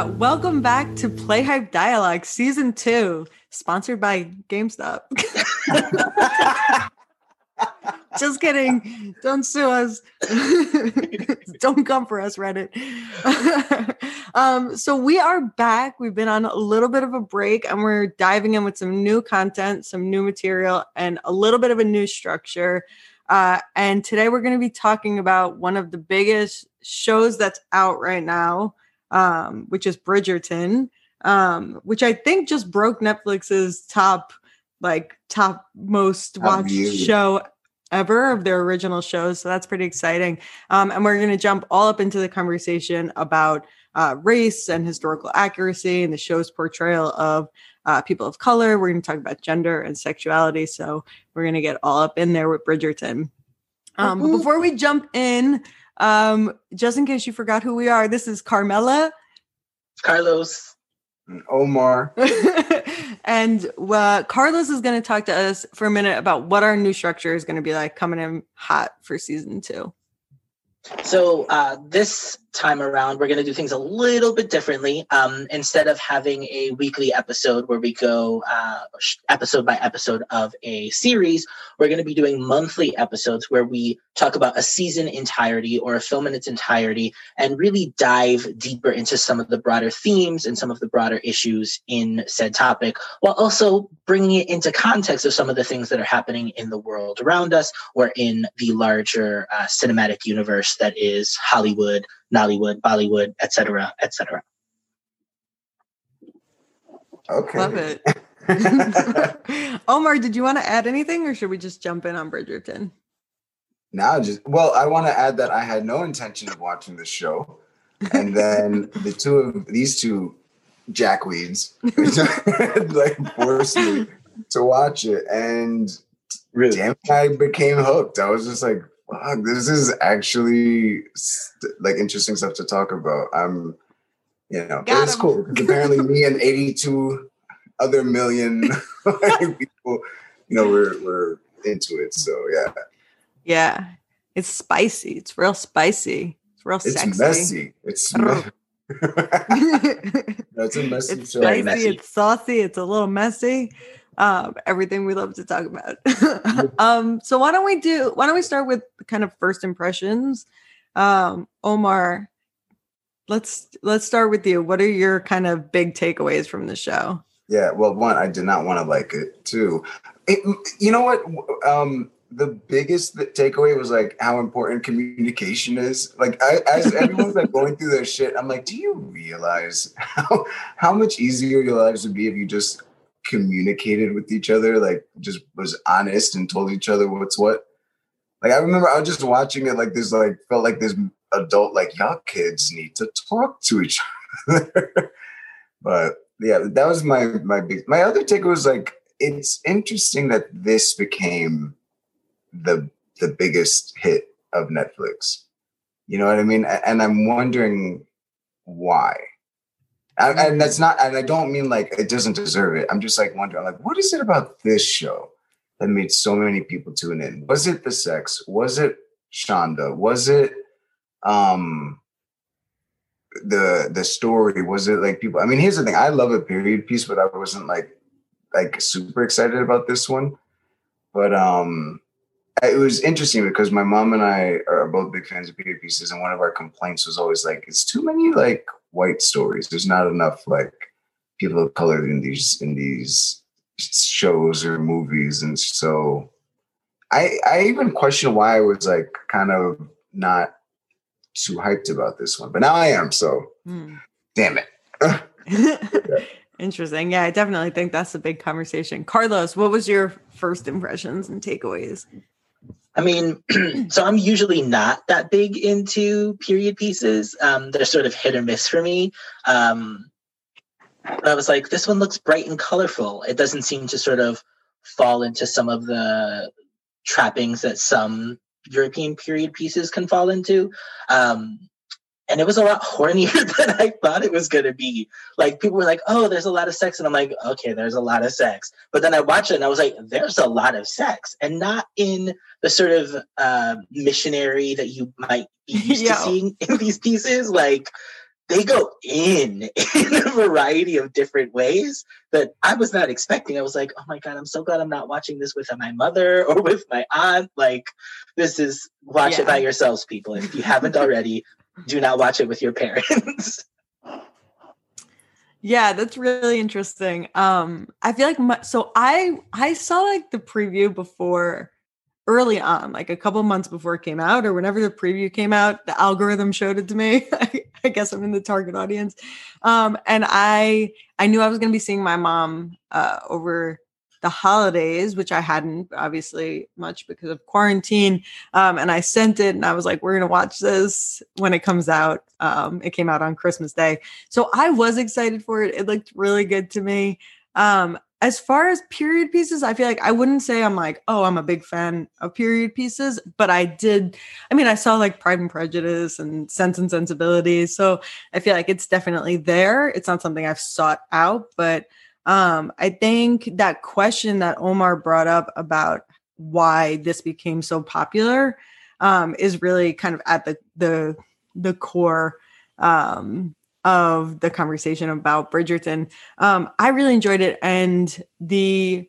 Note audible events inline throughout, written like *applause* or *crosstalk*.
Uh, welcome back to Play Hype Dialogue Season 2, sponsored by GameStop. *laughs* Just kidding. Don't sue us. *laughs* Don't come for us, Reddit. *laughs* um, so we are back. We've been on a little bit of a break and we're diving in with some new content, some new material, and a little bit of a new structure. Uh, and today we're going to be talking about one of the biggest shows that's out right now, um, which is Bridgerton, um, which I think just broke Netflix's top, like top most watched show ever of their original shows. So that's pretty exciting. Um, and we're going to jump all up into the conversation about uh, race and historical accuracy and the show's portrayal of uh, people of color. We're going to talk about gender and sexuality. So we're going to get all up in there with Bridgerton. Um, but before we jump in, um, just in case you forgot who we are, this is Carmela, Carlos, Omar. *laughs* and uh, Carlos is going to talk to us for a minute about what our new structure is going to be like coming in hot for season two. So uh, this time around, we're going to do things a little bit differently. Um, instead of having a weekly episode where we go uh, episode by episode of a series, we're going to be doing monthly episodes where we talk about a season entirety or a film in its entirety and really dive deeper into some of the broader themes and some of the broader issues in said topic, while also bringing it into context of some of the things that are happening in the world around us or in the larger uh, cinematic universe that is Hollywood Nollywood, Bollywood, etc., etc. Okay. Love it. *laughs* *laughs* Omar, did you want to add anything or should we just jump in on Bridgerton? Now, just well, I want to add that I had no intention of watching this show. And then *laughs* the two of these two jackweeds like forced me to watch it. And really, damn, I became hooked. I was just like, fuck, this is actually st- like interesting stuff to talk about. I'm, you know, Got it's him. cool because apparently me and 82 other million *laughs* people, you know, we're we're into it. So yeah. Yeah, it's spicy. It's real spicy. It's real it's sexy. messy. It's messy. *laughs* That's a messy it's show. Spicy, messy. It's saucy. It's a little messy um, everything we love to talk about. *laughs* um, so why don't we do? Why don't we start with kind of first impressions? Um, Omar, let's let's start with you. What are your kind of big takeaways from the show? Yeah, well, one, I did not want to like it. Two, it, you know what? Um, the biggest takeaway was like how important communication is. Like, I, as *laughs* everyone's like going through their shit, I'm like, do you realize *laughs* how how much easier your lives would be if you just communicated with each other, like just was honest and told each other what's what. Like I remember I was just watching it like this, like felt like this adult, like y'all kids need to talk to each other. *laughs* but yeah, that was my my big my other take was like it's interesting that this became the the biggest hit of Netflix. You know what I mean? And I'm wondering why and that's not and i don't mean like it doesn't deserve it. I'm just like wondering like what is it about this show that made so many people tune in? Was it the sex? Was it shonda? Was it um the the story? Was it like people i mean here's the thing. I love a period piece but i wasn't like like super excited about this one. But um it was interesting because my mom and I are both big fans of period pieces, and one of our complaints was always like, "It's too many like white stories. There's not enough like people of color in these in these shows or movies." And so, I I even question why I was like kind of not too hyped about this one, but now I am. So, hmm. damn it. *laughs* Interesting. Yeah, I definitely think that's a big conversation. Carlos, what was your first impressions and takeaways? I mean, *clears throat* so I'm usually not that big into period pieces. Um, they're sort of hit or miss for me. Um, but I was like, this one looks bright and colorful. It doesn't seem to sort of fall into some of the trappings that some European period pieces can fall into. Um, and it was a lot hornier *laughs* than I thought it was going to be. Like people were like, "Oh, there's a lot of sex," and I'm like, "Okay, there's a lot of sex." But then I watched it and I was like, "There's a lot of sex," and not in the sort of uh, missionary that you might be *laughs* used to seeing in these pieces. Like they go in *laughs* in a variety of different ways that I was not expecting. I was like, oh my God, I'm so glad I'm not watching this with my mother or with my aunt. Like, this is watch yeah. it by yourselves, people. If you haven't already, do not watch it with your parents. *laughs* Yeah, that's really interesting. Um, I feel like my, so I I saw like the preview before early on, like a couple months before it came out, or whenever the preview came out, the algorithm showed it to me. *laughs* I guess I'm in the target audience. Um, and I I knew I was gonna be seeing my mom uh over the holidays, which I hadn't obviously much because of quarantine. Um, and I sent it and I was like, we're going to watch this when it comes out. Um, it came out on Christmas Day. So I was excited for it. It looked really good to me. Um, as far as period pieces, I feel like I wouldn't say I'm like, oh, I'm a big fan of period pieces, but I did. I mean, I saw like Pride and Prejudice and Sense and Sensibility. So I feel like it's definitely there. It's not something I've sought out, but um, I think that question that Omar brought up about why this became so popular um, is really kind of at the the the core um, of the conversation about Bridgerton. Um, I really enjoyed it, and the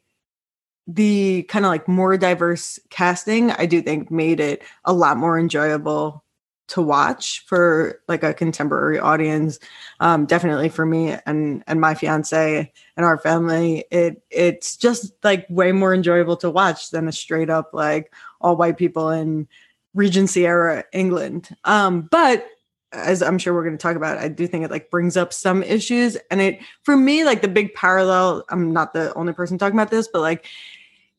the kind of like more diverse casting, I do think made it a lot more enjoyable to watch for like a contemporary audience. Um, definitely for me and and my fiance and our family, it it's just like way more enjoyable to watch than a straight up like all white people in Regency era England. Um, but as I'm sure we're going to talk about, I do think it like brings up some issues. And it, for me, like the big parallel, I'm not the only person talking about this, but like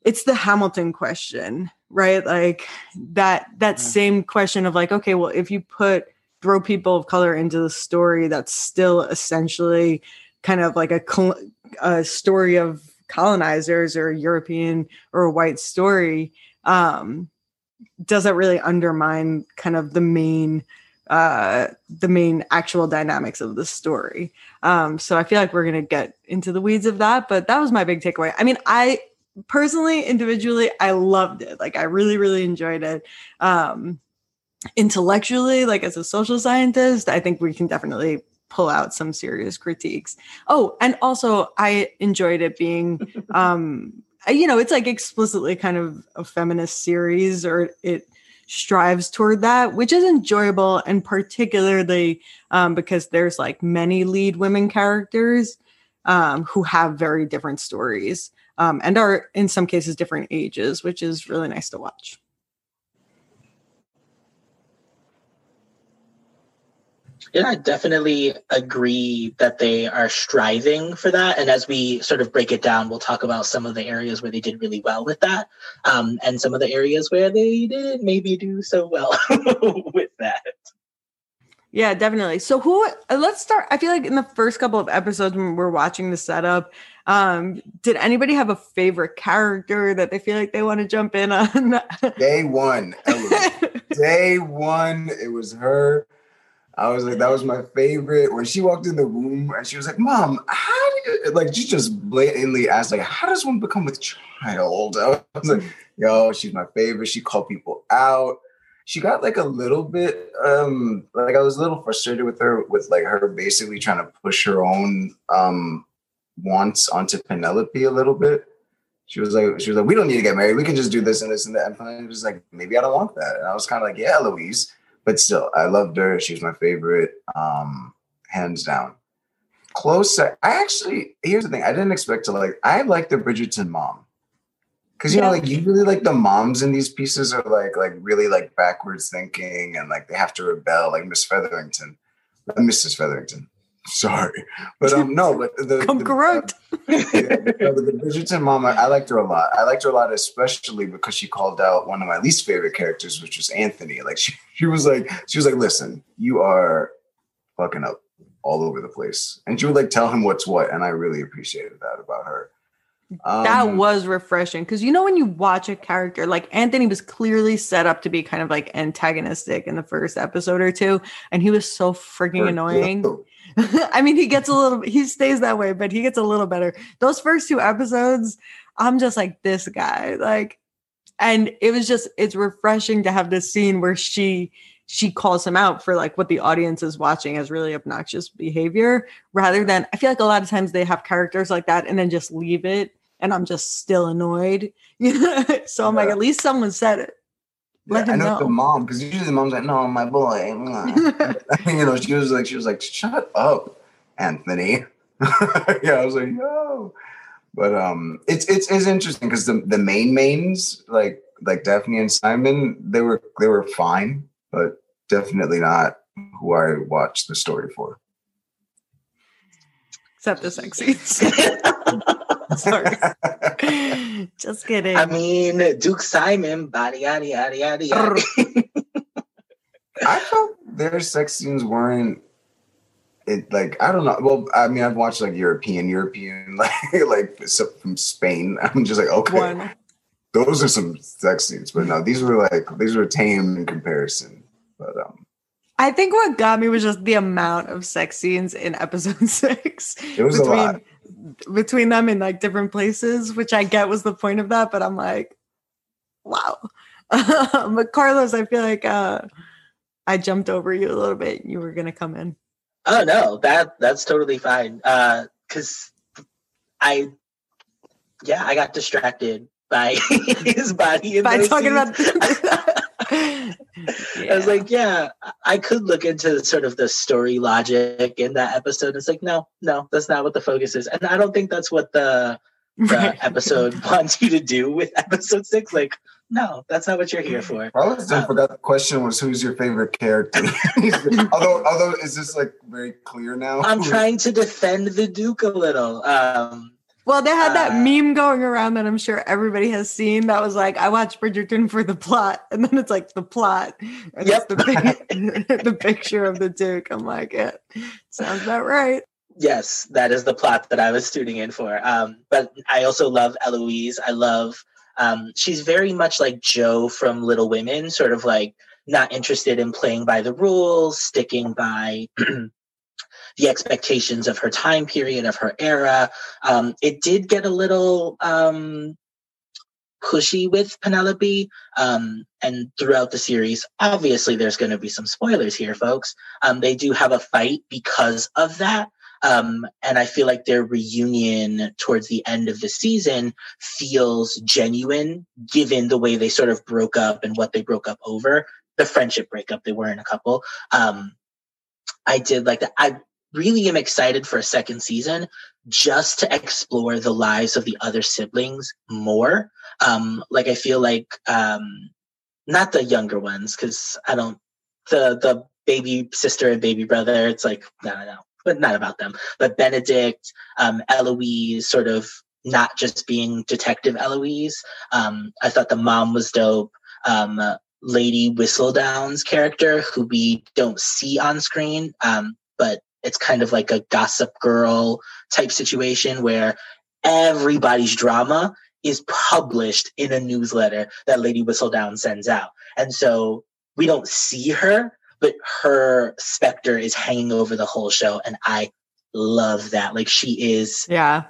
it's the Hamilton question, right? Like that, that mm-hmm. same question of like, okay, well, if you put, throw people of color into the story, that's still essentially kind of like a, a story of colonizers or a European or a white story. Um, does that really undermine kind of the main uh, the main actual dynamics of the story. Um, so I feel like we're gonna get into the weeds of that, but that was my big takeaway. I mean, I personally, individually, I loved it. Like I really, really enjoyed it. Um, intellectually, like as a social scientist, I think we can definitely pull out some serious critiques. Oh, and also I enjoyed it being *laughs* um you know, it's like explicitly kind of a feminist series or it strives toward that, which is enjoyable and particularly um, because there's like many lead women characters um, who have very different stories um, and are in some cases different ages, which is really nice to watch. Yeah, I definitely agree that they are striving for that. And as we sort of break it down, we'll talk about some of the areas where they did really well with that, um, and some of the areas where they didn't maybe do so well *laughs* with that. Yeah, definitely. So who uh, let's start I feel like in the first couple of episodes when we're watching the setup, um, did anybody have a favorite character that they feel like they want to jump in on? *laughs* Day one. *laughs* Day one, it was her. I was like, that was my favorite. When she walked in the room and she was like, Mom, how do you like she just blatantly asked, like, how does one become a child? *laughs* I was like, yo, she's my favorite. She called people out. She got like a little bit um like I was a little frustrated with her with like her basically trying to push her own um wants onto Penelope a little bit. She was like, she was like, we don't need to get married. We can just do this and this and that. And I was like, maybe I don't want that. And I was kind of like, yeah, Eloise but still, I loved her. She was my favorite, um, hands down. Close. I actually here's the thing. I didn't expect to like. I like the Bridgerton mom because you yeah. know, like usually like the moms in these pieces are like like really like backwards thinking and like they have to rebel, like Miss Featherington, uh, Mrs. Featherington. *laughs* Sorry, but um, no, but the come correct. Uh, *laughs* yeah, the, the Bridgerton mom, I, I liked her a lot. I liked her a lot, especially because she called out one of my least favorite characters, which was Anthony. Like she, she was like, she was like, listen, you are fucking up all over the place, and she would like tell him what's what, and I really appreciated that about her. Um, that was refreshing because you know when you watch a character like Anthony was clearly set up to be kind of like antagonistic in the first episode or two, and he was so freaking annoying. *laughs* I mean, he gets a little, he stays that way, but he gets a little better. Those first two episodes, I'm just like, this guy, like, and it was just, it's refreshing to have this scene where she, she calls him out for like what the audience is watching as really obnoxious behavior rather than I feel like a lot of times they have characters like that and then just leave it and I'm just still annoyed. *laughs* so I'm like, at least someone said it. Let yeah, I know, know, the mom because usually the mom's like, "No, my boy." *laughs* *laughs* you know, she was like, she was like, "Shut up, Anthony." yeah, I was like, "Yo," but um, it's it's it's interesting because the the main mains like like Daphne and Simon, they were they were fine, but definitely not who I watched the story for. Except the sex scenes. Sorry. *laughs* Just kidding. I mean, Duke Simon, body, yada, yada, yada, yada. I felt their sex scenes weren't it like I don't know. Well, I mean, I've watched like European, European, *laughs* like like from Spain. *laughs* I'm just like, okay, One. those are some sex scenes, but no, these were like these were tame in comparison. But um, I think what got me was just the amount of sex scenes in episode six. It was between, a lot between them in like different places, which I get was the point of that, but I'm like, wow. *laughs* but Carlos, I feel like uh I jumped over you a little bit. You were gonna come in. Oh no, that that's totally fine. Uh because I yeah, I got distracted by *laughs* his body by talking scenes. about. *laughs* I was like, yeah, I could look into sort of the story logic in that episode. It's like, no, no, that's not what the focus is. And I don't think that's what the, the *laughs* episode wants you to do with *laughs* episode six. Like, no, that's not what you're here for. I um, forgot the question was who's your favorite character? although, although is this like very clear now? I'm trying to defend the Duke a little. Um, well, they had that uh, meme going around that I'm sure everybody has seen. That was like, I watched Bridgerton for the plot, *laughs* and then it's like the plot, and yep. the, *laughs* the picture of the Duke. I'm like, it sounds about right. Yes, that is the plot that I was tuning in for. Um, but I also love Eloise. I love. Um, she's very much like Jo from Little Women, sort of like not interested in playing by the rules, sticking by *clears throat* the expectations of her time period, of her era. Um, it did get a little um, pushy with Penelope. Um, and throughout the series, obviously, there's going to be some spoilers here, folks. Um, they do have a fight because of that. Um, and I feel like their reunion towards the end of the season feels genuine, given the way they sort of broke up and what they broke up over. The friendship breakup, they were in a couple. Um, I did like that. I really am excited for a second season just to explore the lives of the other siblings more. Um, like I feel like um, not the younger ones because I don't the the baby sister and baby brother. It's like no, no, no, but not about them. But Benedict, um, Eloise, sort of not just being Detective Eloise. Um, I thought the mom was dope. Um, Lady Whistledown's character, who we don't see on screen, um, but it's kind of like a gossip girl type situation where everybody's drama is published in a newsletter that Lady Whistledown sends out. And so we don't see her, but her specter is hanging over the whole show. And I love that. Like she is yeah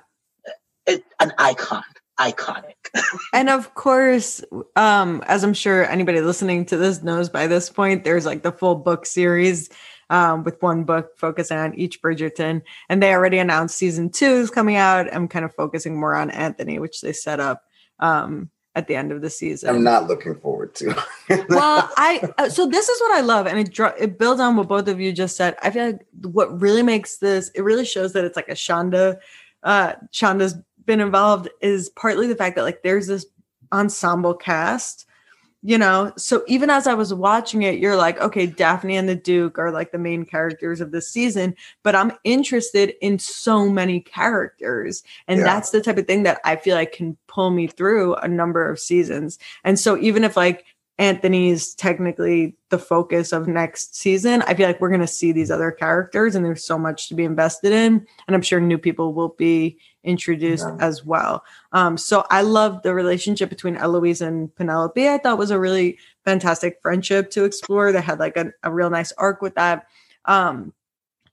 an icon iconic. *laughs* and of course, um, as I'm sure anybody listening to this knows by this point, there's like the full book series um, with one book focusing on each Bridgerton. And they already announced season two is coming out. I'm kind of focusing more on Anthony, which they set up um, at the end of the season. I'm not looking forward to. *laughs* well, I uh, so this is what I love, and it it builds on what both of you just said. I feel like what really makes this it really shows that it's like a Shonda. Uh, Shonda's been involved is partly the fact that like there's this ensemble cast you know so even as i was watching it you're like okay daphne and the duke are like the main characters of this season but i'm interested in so many characters and yeah. that's the type of thing that i feel like can pull me through a number of seasons and so even if like Anthony's technically the focus of next season. I feel like we're going to see these other characters and there's so much to be invested in. And I'm sure new people will be introduced yeah. as well. Um, so I love the relationship between Eloise and Penelope. I thought was a really fantastic friendship to explore. They had like a, a real nice arc with that. Um,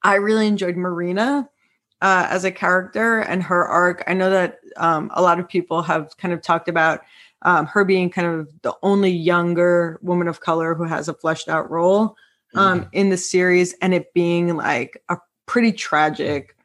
I really enjoyed Marina uh, as a character and her arc. I know that um, a lot of people have kind of talked about um, her being kind of the only younger woman of color who has a fleshed out role um, mm-hmm. in the series, and it being like a pretty tragic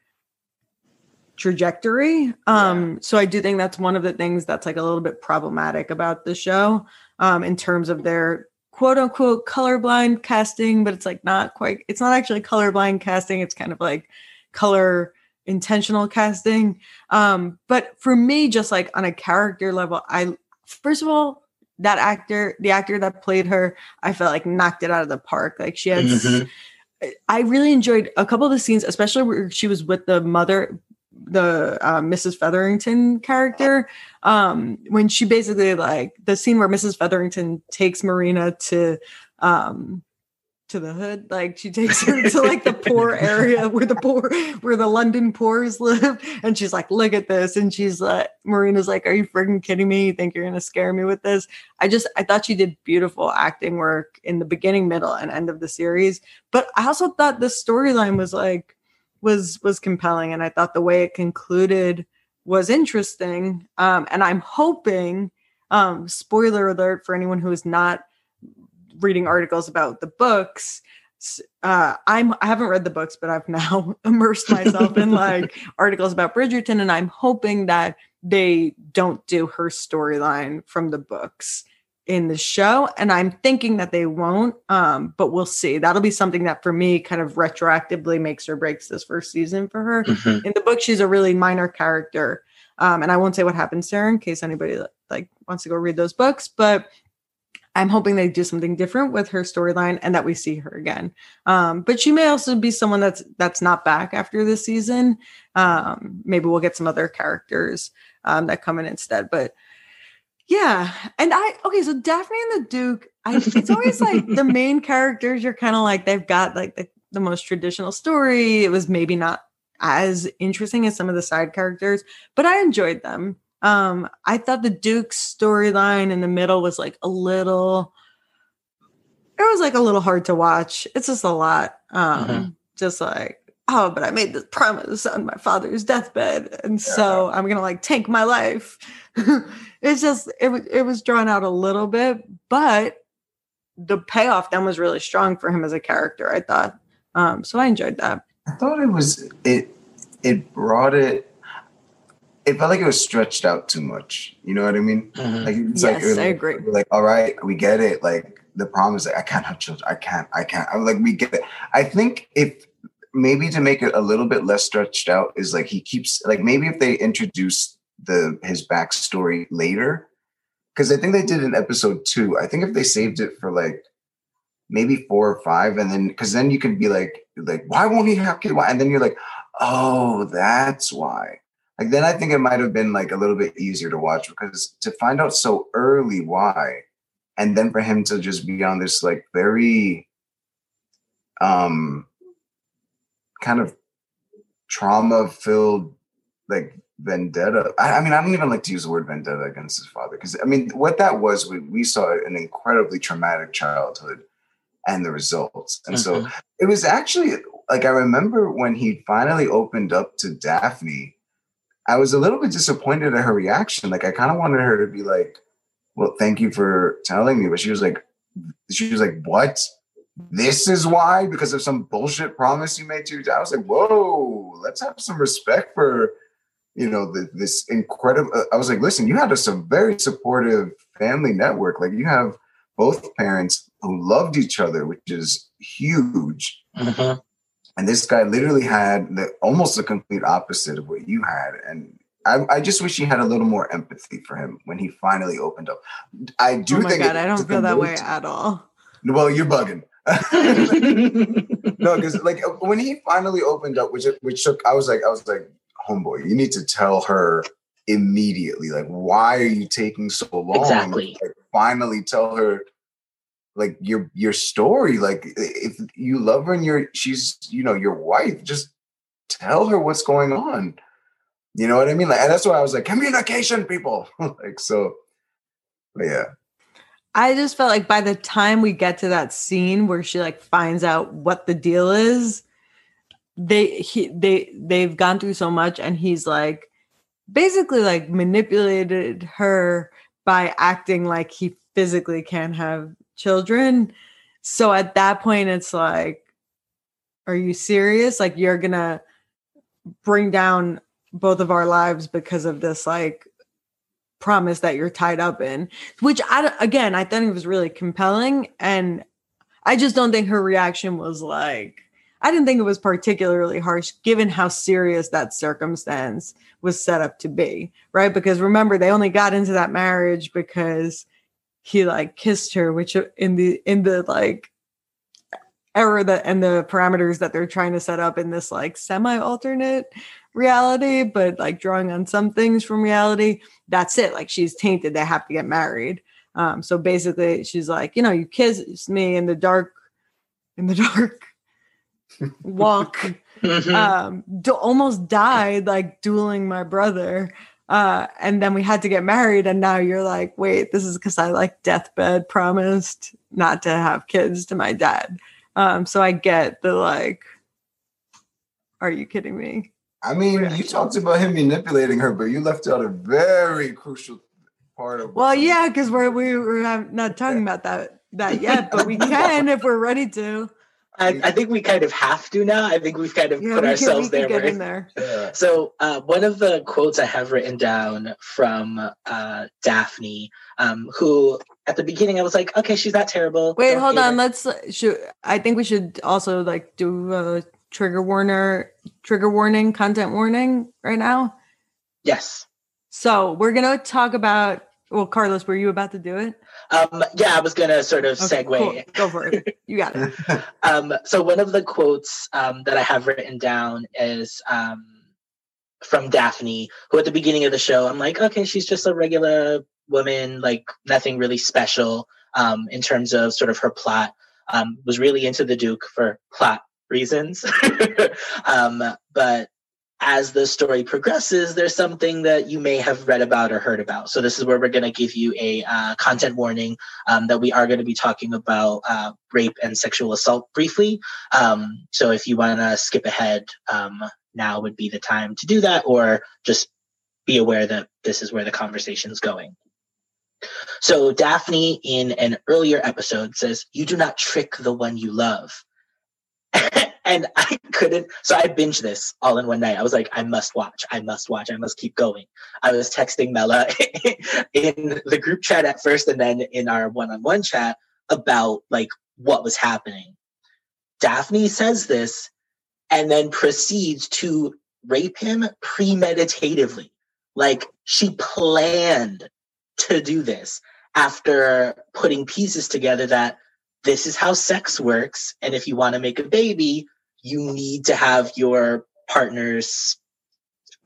trajectory. Um, yeah. So I do think that's one of the things that's like a little bit problematic about the show um, in terms of their quote unquote colorblind casting, but it's like not quite, it's not actually colorblind casting. It's kind of like color intentional casting. Um, but for me, just like on a character level, I, first of all, that actor, the actor that played her, I felt like knocked it out of the park. Like she had, mm-hmm. I really enjoyed a couple of the scenes, especially where she was with the mother, the uh, Mrs. Featherington character, um, when she basically like the scene where Mrs. Featherington takes Marina to um, to the hood, like she takes her to like the poor area *laughs* where the poor where the London poors live, and she's like, "Look at this," and she's like, Marina's like, "Are you freaking kidding me? You think you're gonna scare me with this?" I just I thought she did beautiful acting work in the beginning, middle, and end of the series, but I also thought the storyline was like was was compelling and i thought the way it concluded was interesting um, and i'm hoping um, spoiler alert for anyone who is not reading articles about the books uh, i'm i haven't read the books but i've now *laughs* immersed myself in *laughs* like articles about bridgerton and i'm hoping that they don't do her storyline from the books in the show and i'm thinking that they won't um but we'll see that'll be something that for me kind of retroactively makes or breaks this first season for her mm-hmm. in the book she's a really minor character um and i won't say what happens there in case anybody like wants to go read those books but i'm hoping they do something different with her storyline and that we see her again um but she may also be someone that's that's not back after this season um maybe we'll get some other characters um that come in instead but yeah. And I okay, so Daphne and the Duke, I it's always like the *laughs* main characters, you're kind of like they've got like the, the most traditional story. It was maybe not as interesting as some of the side characters, but I enjoyed them. Um, I thought the Duke's storyline in the middle was like a little it was like a little hard to watch. It's just a lot. Um, mm-hmm. just like oh, but I made this promise on my father's deathbed, and yeah. so I'm gonna like tank my life. *laughs* it's just it was it was drawn out a little bit, but the payoff then was really strong for him as a character. I thought, um, so I enjoyed that. I thought it was it it brought it. It felt like it was stretched out too much. You know what I mean? Mm-hmm. Like it's yes, like, I agree. Like, all right, we get it. Like the problem is, like, I can't have children. I can't. I can't. I'm like, we get it. I think if maybe to make it a little bit less stretched out is like he keeps like maybe if they introduce the his backstory later because I think they did in episode two. I think if they saved it for like maybe four or five, and then because then you can be like like why won't he have kids? Why? And then you're like, oh, that's why. Like then I think it might have been like a little bit easier to watch because to find out so early why, and then for him to just be on this like very um kind of trauma filled like vendetta. I, I, mean, I don't even like to use the word vendetta against his father because I mean, what that was, we, we saw an incredibly traumatic childhood and the results. And mm-hmm. so it was actually like I remember when he finally opened up to Daphne, I was a little bit disappointed at her reaction. Like I kind of wanted her to be like, "Well, thank you for telling me," but she was like, "She was like, what?" this is why because of some bullshit promise you made to your dad. I was like, whoa, let's have some respect for, you know, the, this incredible. Uh, I was like, listen, you had a some very supportive family network. Like you have both parents who loved each other, which is huge. Mm-hmm. And this guy literally had the almost the complete opposite of what you had. And I, I, just wish he had a little more empathy for him when he finally opened up. I do oh my think God, I don't feel that way at all. Well, you're bugging. *laughs* no, *laughs* because like when he finally opened up, which which took, I was like, I was like, homeboy, you need to tell her immediately. Like, why are you taking so long? Exactly. Like, finally tell her like your your story. Like, if you love her and you're she's you know your wife, just tell her what's going on. You know what I mean? Like, and that's why I was like, communication, people. *laughs* like, so, yeah. I just felt like by the time we get to that scene where she like finds out what the deal is, they he they they've gone through so much and he's like basically like manipulated her by acting like he physically can't have children. So at that point, it's like, are you serious? Like, you're gonna bring down both of our lives because of this, like, promise that you're tied up in, which I, again, I thought it was really compelling. And I just don't think her reaction was like, I didn't think it was particularly harsh given how serious that circumstance was set up to be, right? Because remember, they only got into that marriage because he like kissed her, which in the in the like error that and the parameters that they're trying to set up in this like semi-alternate reality, but like drawing on some things from reality, that's it. Like she's tainted, they have to get married. Um, so basically she's like, you know, you kissed me in the dark, in the *laughs* dark walk mm-hmm. um d- almost died like dueling my brother uh and then we had to get married and now you're like wait this is because i like deathbed promised not to have kids to my dad. Um so i get the like are you kidding me? I mean you talked about him manipulating her but you left out a very crucial part of well yeah because we're we we're not talking about that that *laughs* yet but we can if we're ready to I, I, think we kind of have to now. I think we've kind of yeah, put ourselves can, there. Right? there. Yeah. So uh, one of the quotes I have written down from uh, Daphne, um, who at the beginning I was like, okay, she's not terrible. Wait, hold on. Her. Let's. Should, I think we should also like do a trigger warner, trigger warning, content warning right now. Yes. So we're gonna talk about. Well, Carlos, were you about to do it? Um, yeah, I was gonna sort of okay, segue. Cool. Go for it. You got it. *laughs* *laughs* um, so one of the quotes um, that I have written down is um, from Daphne, who at the beginning of the show, I'm like, okay, she's just a regular woman, like nothing really special um, in terms of sort of her plot. Um, was really into the Duke for plot reasons, *laughs* um, but as the story progresses, there's something that you may have read about or heard about. So this is where we're going to give you a uh, content warning um, that we are going to be talking about uh, rape and sexual assault briefly. Um, so if you want to skip ahead, um, now would be the time to do that, or just be aware that this is where the conversation is going. So Daphne in an earlier episode says, "You do not trick the one you love." *laughs* and *laughs* I couldn't. So I binged this all in one night. I was like, I must watch. I must watch. I must keep going. I was texting Mela *laughs* in the group chat at first, and then in our one-on-one chat about like what was happening. Daphne says this, and then proceeds to rape him premeditatively. Like she planned to do this after putting pieces together that this is how sex works. And if you want to make a baby, you need to have your partner's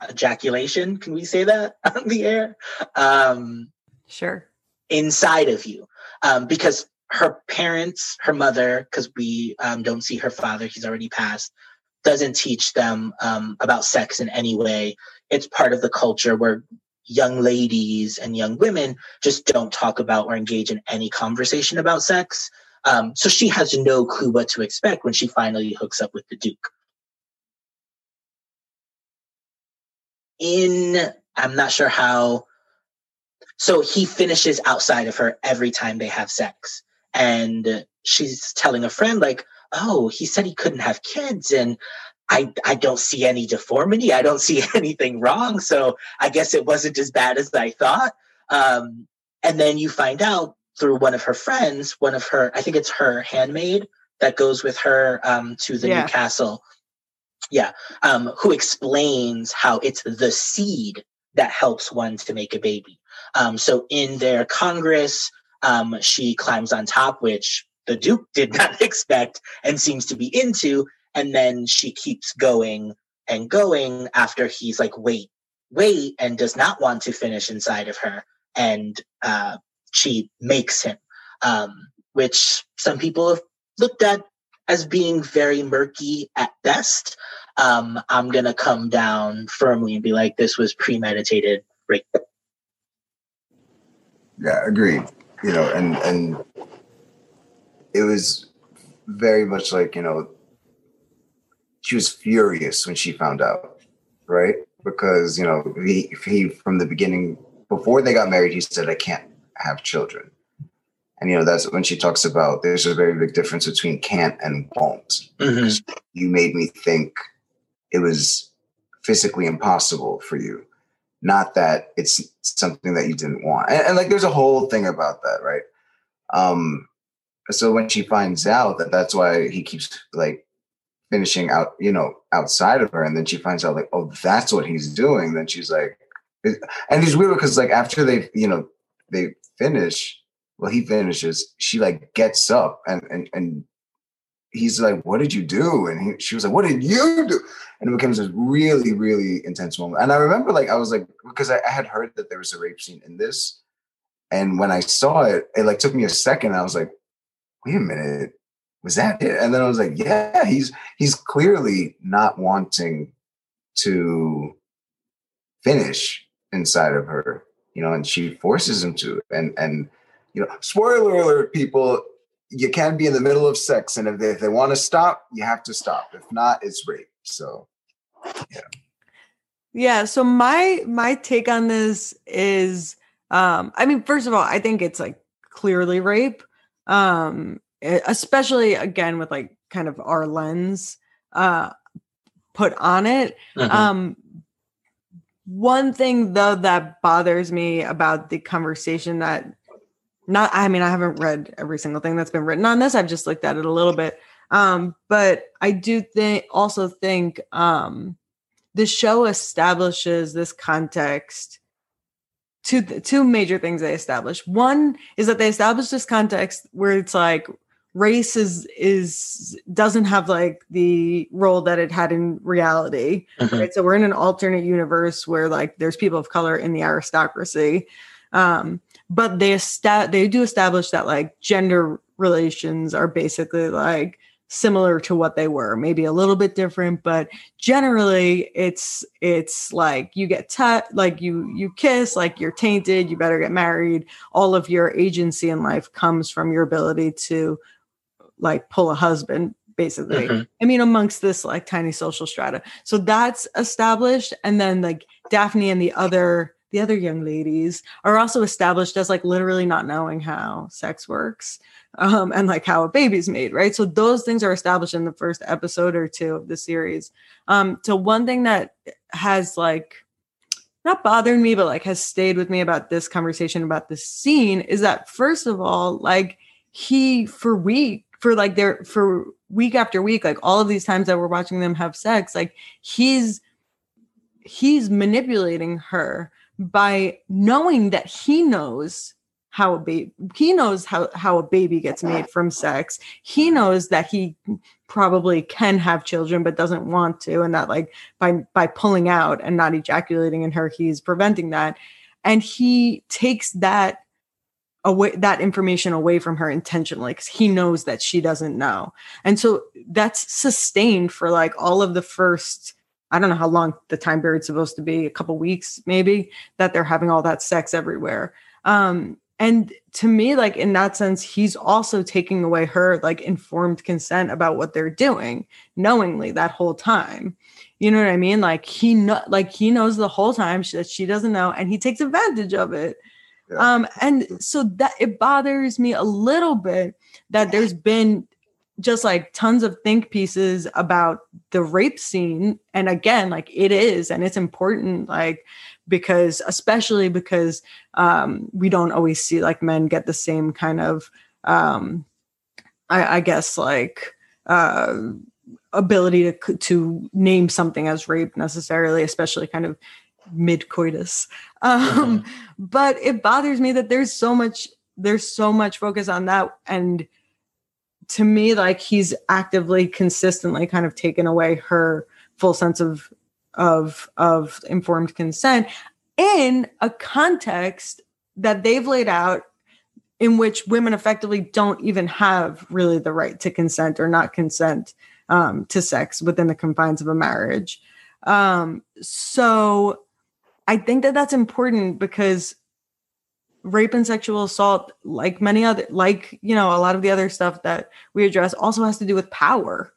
ejaculation. Can we say that *laughs* on the air? Um, sure. Inside of you. Um, because her parents, her mother, because we um, don't see her father, he's already passed, doesn't teach them um, about sex in any way. It's part of the culture where young ladies and young women just don't talk about or engage in any conversation about sex. Um, so she has no clue what to expect when she finally hooks up with the Duke. In, I'm not sure how, so he finishes outside of her every time they have sex. And she's telling a friend, like, oh, he said he couldn't have kids. And I, I don't see any deformity. I don't see *laughs* anything wrong. So I guess it wasn't as bad as I thought. Um, and then you find out through one of her friends, one of her, I think it's her handmaid that goes with her um, to the yeah. new castle. Yeah, um, who explains how it's the seed that helps one to make a baby. Um, so in their Congress, um, she climbs on top, which the Duke *laughs* did not expect and seems to be into. And then she keeps going and going after he's like, wait, wait, and does not want to finish inside of her. And uh, she makes him, um, which some people have looked at as being very murky at best. Um, I'm gonna come down firmly and be like, this was premeditated rape. Yeah, agreed. You know, and and it was very much like you know she was furious when she found out, right? Because you know he he from the beginning before they got married, he said, "I can't have children. And you know, that's when she talks about there's a very big difference between can't and won't. Mm-hmm. You made me think it was physically impossible for you, not that it's something that you didn't want. And, and like there's a whole thing about that, right? Um, so when she finds out that that's why he keeps like finishing out, you know, outside of her, and then she finds out like, oh, that's what he's doing. Then she's like, and it's weird because like after they, you know, they finish, well, he finishes, she like gets up and and and he's like, "What did you do?" And he, she was like, "What did you do?" And it becomes this really, really intense moment. And I remember, like, I was like, because I, I, had heard that there was a rape scene in this, and when I saw it, it like took me a second. I was like, "Wait a minute, was that it?" And then I was like, "Yeah, he's he's clearly not wanting to finish inside of her, you know, and she forces him to, and and." You know, spoiler alert, people you can be in the middle of sex, and if they, if they want to stop, you have to stop. If not, it's rape. So, yeah. Yeah. So my my take on this is, um, I mean, first of all, I think it's like clearly rape, um, especially again with like kind of our lens uh, put on it. Mm-hmm. Um, one thing though that bothers me about the conversation that not i mean i haven't read every single thing that's been written on this. I've just looked at it a little bit. Um but i do think also think um the show establishes this context two two major things they establish. One is that they establish this context where it's like race is is doesn't have like the role that it had in reality mm-hmm. right so we're in an alternate universe where like there's people of color in the aristocracy um but they esta- they do establish that like gender relations are basically like similar to what they were maybe a little bit different but generally it's it's like you get t- like you you kiss like you're tainted you better get married all of your agency in life comes from your ability to like pull a husband basically mm-hmm. i mean amongst this like tiny social strata so that's established and then like daphne and the other the other young ladies are also established as like literally not knowing how sex works um, and like how a baby's made, right? So those things are established in the first episode or two of the series. Um, so one thing that has like not bothered me, but like has stayed with me about this conversation about this scene is that first of all, like he for week for like their for week after week, like all of these times that we're watching them have sex, like he's he's manipulating her by knowing that he knows how a baby he knows how how a baby gets made from sex. He knows that he probably can have children but doesn't want to and that like by by pulling out and not ejaculating in her he's preventing that. And he takes that away that information away from her intentionally because he knows that she doesn't know and so that's sustained for like all of the first I don't know how long the time period's supposed to be, a couple weeks maybe, that they're having all that sex everywhere. Um, and to me, like in that sense, he's also taking away her like informed consent about what they're doing knowingly that whole time. You know what I mean? Like he know, like he knows the whole time that she doesn't know, and he takes advantage of it. Yeah. Um, and so that it bothers me a little bit that there's been just like tons of think pieces about the rape scene and again like it is and it's important like because especially because um we don't always see like men get the same kind of um i, I guess like uh ability to to name something as rape necessarily especially kind of mid coitus um mm-hmm. but it bothers me that there's so much there's so much focus on that and to me like he's actively consistently kind of taken away her full sense of of of informed consent in a context that they've laid out in which women effectively don't even have really the right to consent or not consent um, to sex within the confines of a marriage. Um, so I think that that's important because rape and sexual assault like many other like you know a lot of the other stuff that we address also has to do with power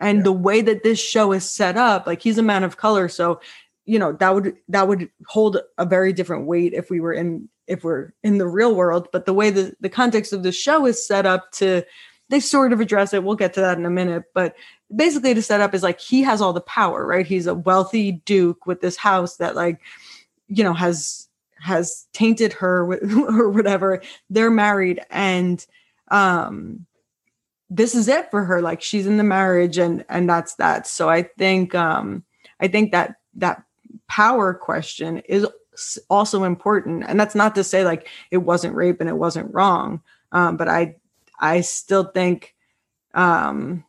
and yeah. the way that this show is set up like he's a man of color so you know that would that would hold a very different weight if we were in if we're in the real world, but the way the, the context of the show is set up to they sort of address it. We'll get to that in a minute, but basically to set up is like he has all the power, right? He's a wealthy duke with this house that like, you know, has has tainted her *laughs* or whatever. They're married and um this is it for her. Like she's in the marriage and and that's that. So I think um I think that that power question is also important and that's not to say like it wasn't rape and it wasn't wrong um, but i i still think um,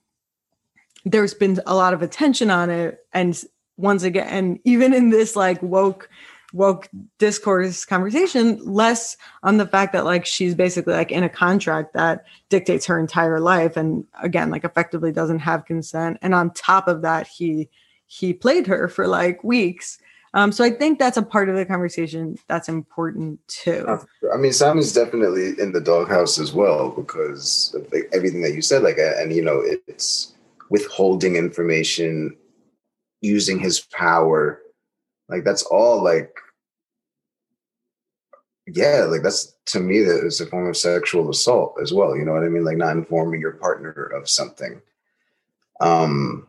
there's been a lot of attention on it. And once again and even in this like woke woke discourse conversation less on the fact that like she's basically like in a contract that dictates her entire life and again like effectively doesn't have consent. And on top of that he he played her for like weeks um, so I think that's a part of the conversation that's important too. I mean, Simon's definitely in the doghouse as well because of like, everything that you said. Like, and you know, it's withholding information, using his power. Like that's all. Like, yeah, like that's to me that is a form of sexual assault as well. You know what I mean? Like not informing your partner of something. Um.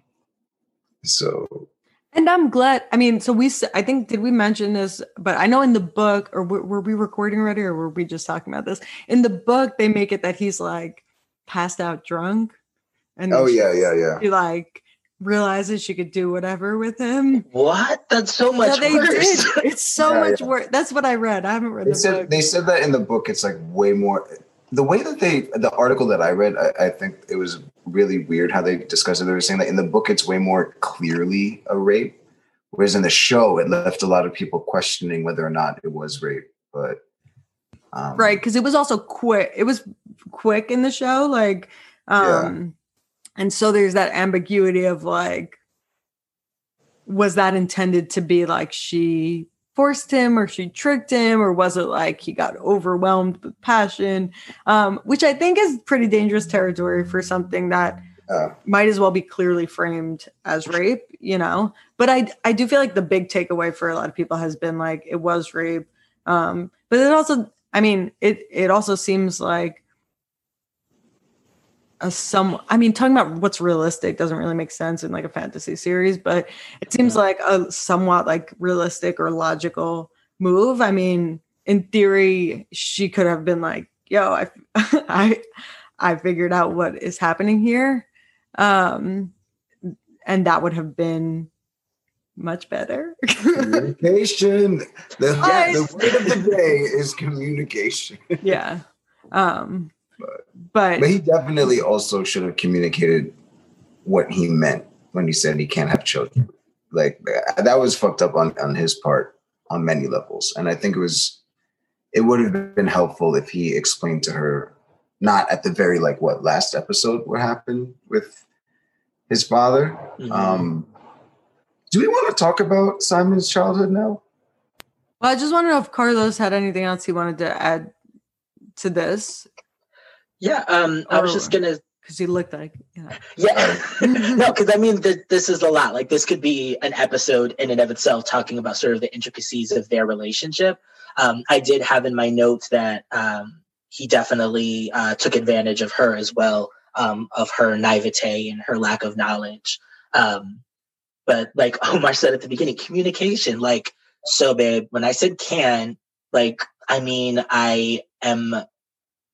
So and I'm glad. I mean, so we, I think, did we mention this? But I know in the book, or were we recording already, or were we just talking about this? In the book, they make it that he's like passed out drunk. And oh, yeah, yeah, yeah. He like realizes she could do whatever with him. What? That's so much so they worse. Did. It's so *laughs* yeah, much yeah. worse. That's what I read. I haven't read they the said, book. They said that in the book, it's like way more. The way that they, the article that I read, I, I think it was really weird how they discussed it. They were saying that in the book, it's way more clearly a rape Whereas in the show, it left a lot of people questioning whether or not it was rape. But um, right, because it was also quick. It was quick in the show, like, um, yeah. and so there's that ambiguity of like, was that intended to be like she forced him or she tricked him or was it like he got overwhelmed with passion um, which i think is pretty dangerous territory for something that uh, might as well be clearly framed as rape, you know. But I I do feel like the big takeaway for a lot of people has been like it was rape. Um, but it also, I mean, it it also seems like a some I mean, talking about what's realistic doesn't really make sense in like a fantasy series, but it seems like a somewhat like realistic or logical move. I mean, in theory, she could have been like, yo, I *laughs* I I figured out what is happening here um, and that would have been much better. *laughs* communication. The, yeah, the word of the day is communication. yeah. Um, but, but, but he definitely also should have communicated what he meant when he said he can't have children. Like that was fucked up on on his part on many levels, and I think it was it would have been helpful if he explained to her not at the very like what last episode what happened with his father. Mm-hmm. Um, do we want to talk about Simon's childhood now? Well, I just want to know if Carlos had anything else he wanted to add to this. Yeah, um, I was just gonna because he looked like you know. yeah. *laughs* No because i mean th- this is a lot. Like this could be an episode in and of itself talking about sort of the intricacies of their relationship. Um, i did have in my notes that um, he definitely uh, took advantage of her as well, um, of her naivete and her lack of knowledge. Um, but like *laughs* Omar said at the beginning, communication, like, so babe, when I said can, like, I mean, I am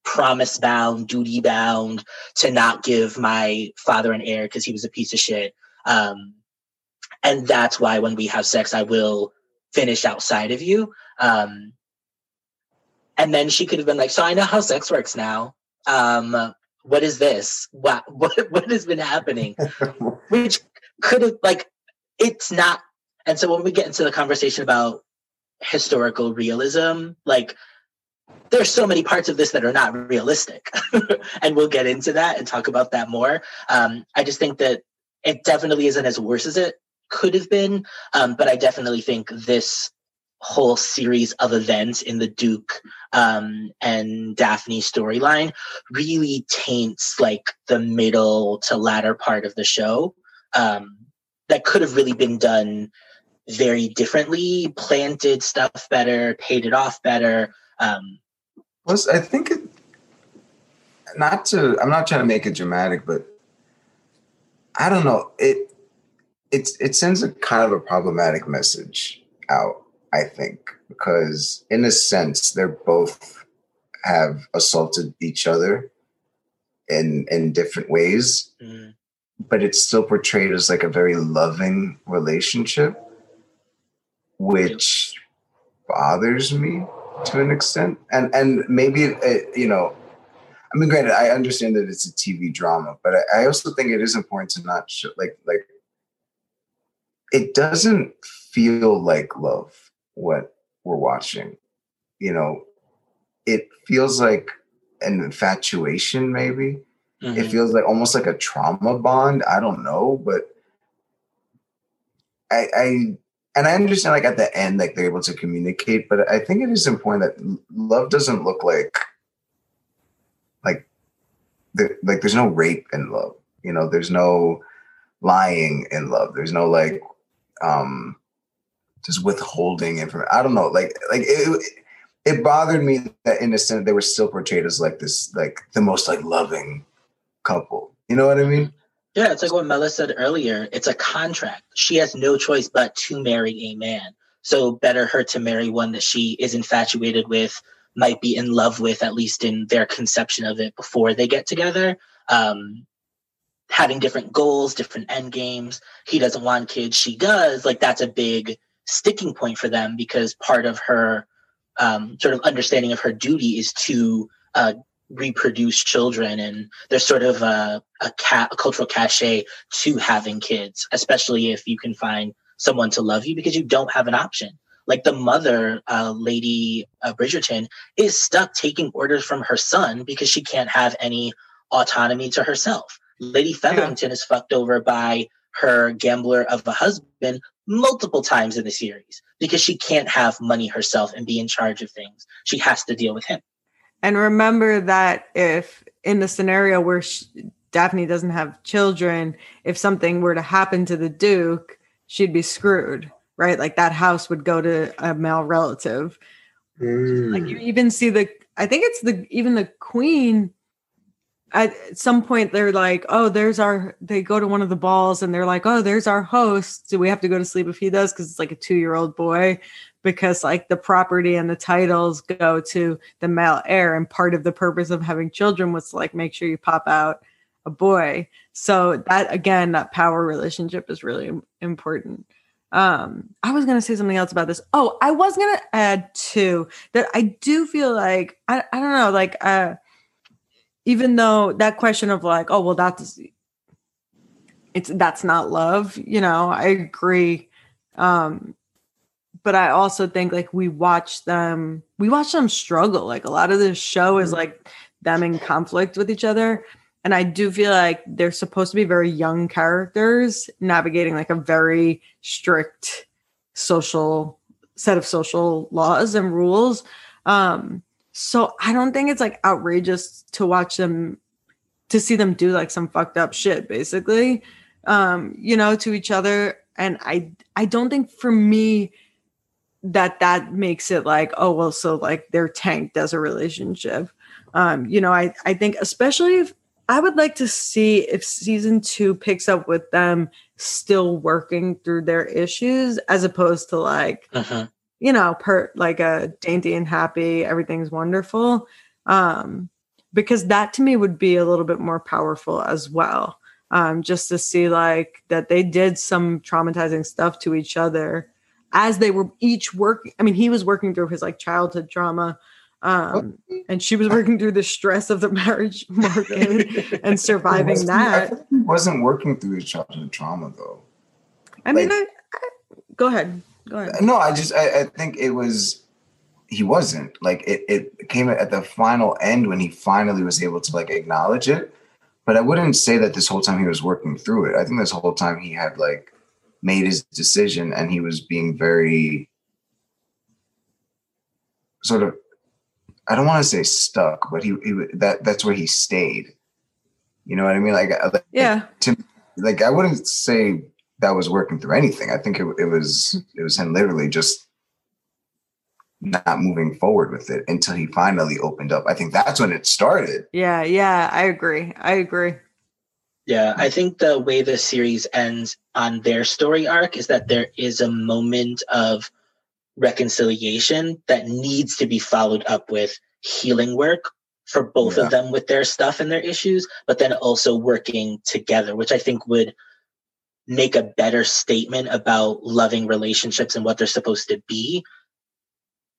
promise bound, duty bound to not give my father an heir because he was a piece of shit. Um, and that's why when we have sex, I will finish outside of you. Um, and then she could have been like, "So I know how sex works now. Um, what is this? What *laughs* what what has been happening?" *laughs* Which could have like, it's not. And so when we get into the conversation about historical realism, like there's so many parts of this that are not realistic *laughs* and we'll get into that and talk about that more um, i just think that it definitely isn't as worse as it could have been um, but i definitely think this whole series of events in the Duke um, and Daphne storyline really taints like the middle to latter part of the show. Um, that could have really been done very differently, planted stuff better, paid it off better. Um, Plus, I think it. Not to, I'm not trying to make it dramatic, but I don't know. It it's it sends a kind of a problematic message out. I think because in a sense they're both have assaulted each other in in different ways, mm, but it's still portrayed as like a very loving relationship, which bothers me to an extent. And and maybe it, it, you know, I mean, granted, I understand that it's a TV drama, but I, I also think it is important to not show like like it doesn't feel like love what we're watching. You know, it feels like an infatuation, maybe. It mhm. feels like almost like a trauma bond. I don't know, but I, I and I understand like at the end, like they're able to communicate, but I think it is important that love doesn't look like like the, like there's no rape in love. You know, there's no lying in love. There's no like um just withholding information. I don't know. Like like it, it bothered me that in a sense they were still portrayed as like this like the most like loving couple. You know what I mean? Yeah, it's like what Mela said earlier. It's a contract. She has no choice but to marry a man. So better her to marry one that she is infatuated with, might be in love with, at least in their conception of it before they get together. Um, having different goals, different end games. He doesn't want kids, she does. Like that's a big sticking point for them because part of her um, sort of understanding of her duty is to uh, reproduce children and there's sort of a, a, ca- a cultural cachet to having kids especially if you can find someone to love you because you don't have an option. Like the mother uh, lady uh, bridgerton is stuck taking orders from her son because she can't have any autonomy to herself. Lady featherington is fucked over by her gambler of a husband multiple times in the series because she can't have money herself and be in charge of things. She has to deal with him And remember that if in the scenario where sh Daphne doesn't have children, if something were to happen to the Duke, she'd be screwed, right? Like that house would go to a male relative. Like mm. you even see the, I think it's the even the Queen. At some point, they're like, "Oh, there's our." They go to one of the balls, and they're like, "Oh, there's our host. Do we have to go to sleep if he does?" Because it's like a two-year-old boy because like the property and the titles go to the male heir and part of the purpose of having children was to like make sure you pop out a boy. So that again that power relationship is really important. Um i was going to say something else about this. Oh i was going to add too that i do feel like i, I don't know like uh even though that question of like oh well that's it's that's not love you know i agree. Um but I also think like we watch them, we watch them struggle. Like a lot of this show is like them in conflict with each other. And I do feel like they're supposed to be very young characters navigating like a very strict social set of social laws and rules. Um, so I don't think it's like outrageous to watch them to see them do like some fucked up shit, basically, um, you know, to each other. And I I don't think for me that that makes it like oh well so like they're tanked as a relationship. Um you know i i think especially if i would like to see if season two picks up with them still working through their issues as opposed to like Mhm. you know per like a dainty and happy everything's wonderful. Um because that to me would be a little bit more powerful as well. Um just to see like that they did some traumatizing stuff to each other as they were each working i mean he was working through his like childhood trauma um and she was working through the stress of the marriage *laughs* market and surviving that he wasn't working through his childhood trauma though. i mean like- I, I go ahead go ahead No, I just I, I think it was he wasn't like it. It came at the final end when he finally was able to like acknowledge it. But I wouldn't say that this whole time he was working through it. I think this whole time he had like made his decision and he was being very sort of I don't want to say stuck, but he, he that that's where he stayed. You know what I mean? Like, like yeah like I wouldn't say that was working through anything. I think it, it was it was him literally just not moving forward with it until he finally opened up. I think that's when it started. Yeah, yeah, I agree. I agree. Yeah, I think the way the series ends on their story arc is that there is a moment of reconciliation that needs to be followed up with healing work for both yeah. of them with their stuff and their issues, but then also working together, which I think would make a better statement about loving relationships and what they're supposed to be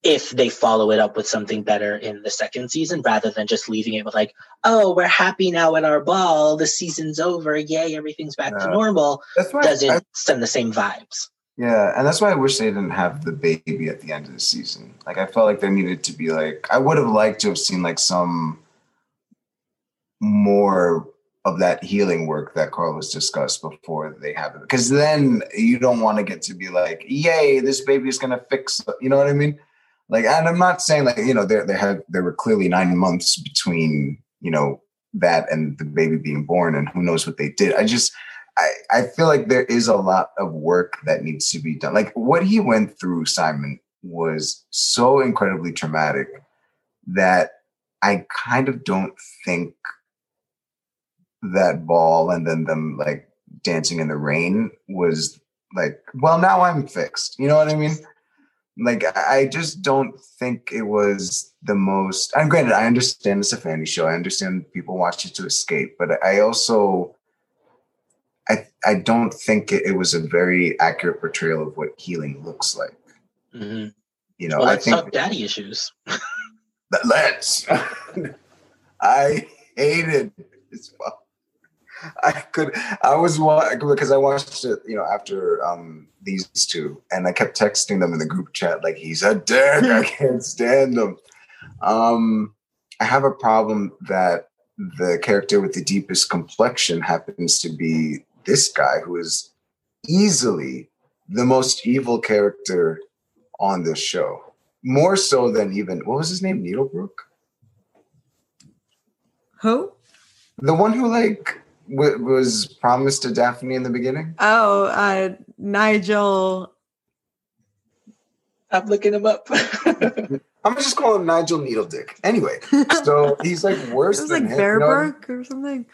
if they follow it up with something better in the second season rather than just leaving it with like oh we're happy now at our ball. The season's over. Yay everything's back to normal. That's why doesn't I, send the same vibes. Yeah and that's why i wish they didn't have the baby at the end of the season. Like i felt like there needed to be like i would have liked to have seen like some more of that healing work that Carlos discussed before they have it. Because then you don't want to get to be like, yay, this baby is gonna fix you know what I mean? Like, and I'm not saying like, you know, there there had there were clearly nine months between, you know, that and the baby being born and who knows what they did. I just I, I feel like there is a lot of work that needs to be done. Like what he went through, Simon, was so incredibly traumatic that I kind of don't think that ball and then them like dancing in the rain was like, well, now I'm fixed. You know what I mean? Like, I just don't think it was the most. And granted, I understand it's a family show. I understand people watch it to escape, but I also, I I don't think it, it was a very accurate portrayal of what healing looks like. Mm-hmm. You know, well, I think daddy issues. *laughs* let's. *laughs* I hated as well. I could. I was because I watched it, you know, after um, these two, and I kept texting them in the group chat like, "He's a dick. I *laughs* can't stand him." Um, I have a problem that the character with the deepest complexion happens to be this guy, who is easily the most evil character on this show, more so than even what was his name, Needlebrook. Who? The one who like w- was promised to Daphne in the beginning? Oh, uh, Nigel. I'm looking him up. *laughs* I'm just call him Nigel Needledick. Anyway, so *laughs* he's like worse. It was than like Berbrooke you know? or something.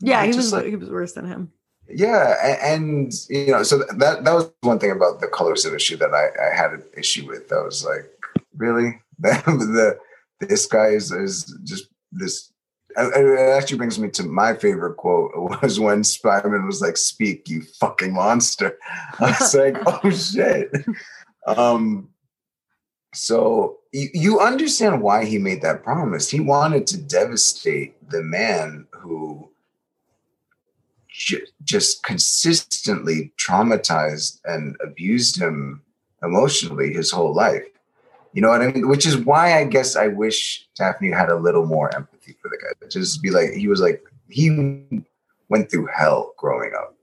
Yeah, he was like, he was worse than him. Yeah, and, and, you know, so that that was one thing about the colors of issue that I, I had an issue with. I was like, really, *laughs* the, the this guy is is just this it actually brings me to my favorite quote *laughs* was when Spider-Man was like, "Speak, you fucking monster." *laughs* I was like, *laughs* "Oh shit." Um, so you, you understand why he made that promise. He wanted to devastate the man who just consistently traumatized and abused him emotionally his whole life. You know what I mean? Which is why I guess I wish Daphne had a little more empathy for the guy. Just be like, he was like, he went through hell growing up.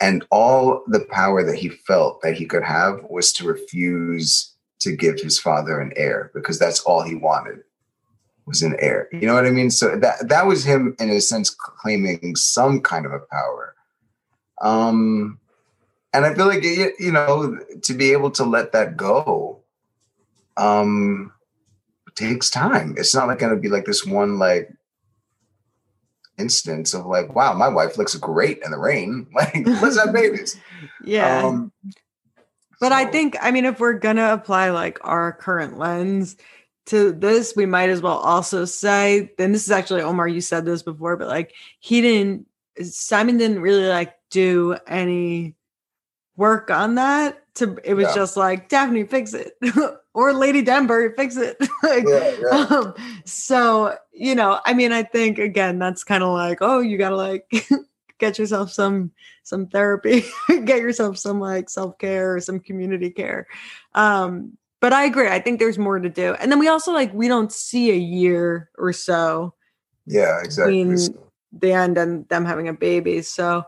And all the power that he felt that he could have was to refuse to give his father an heir because that's all he wanted was an heir. You know what I mean? So that that was him in a sense claiming some kind of a power. Um and I feel like you know to be able to let that go um takes time. It's not like going to be like this one like instance of like, wow, my wife looks great in the rain. *laughs* Like, let's have babies. *laughs* yeah. Um, but so. I think, I mean, if we're gonna apply like our current lens to this, we might as well also say, and this is actually Omar, you said this before, but like he didn't Simon didn't really like do any work on that. To it was yeah. just like Daphne, fix it. *laughs* or Lady Danbury, fix it. *laughs* like, yeah, yeah. Um, so, you know, I mean, I think again, that's kind of like, oh, you gotta like *laughs* get yourself some some therapy, *laughs* get yourself some like self-care or some community care. Um, but I agree. I think there's more to do. And then we also like we don't see a year or so. Yeah, exactly. Between the end and them having a baby. So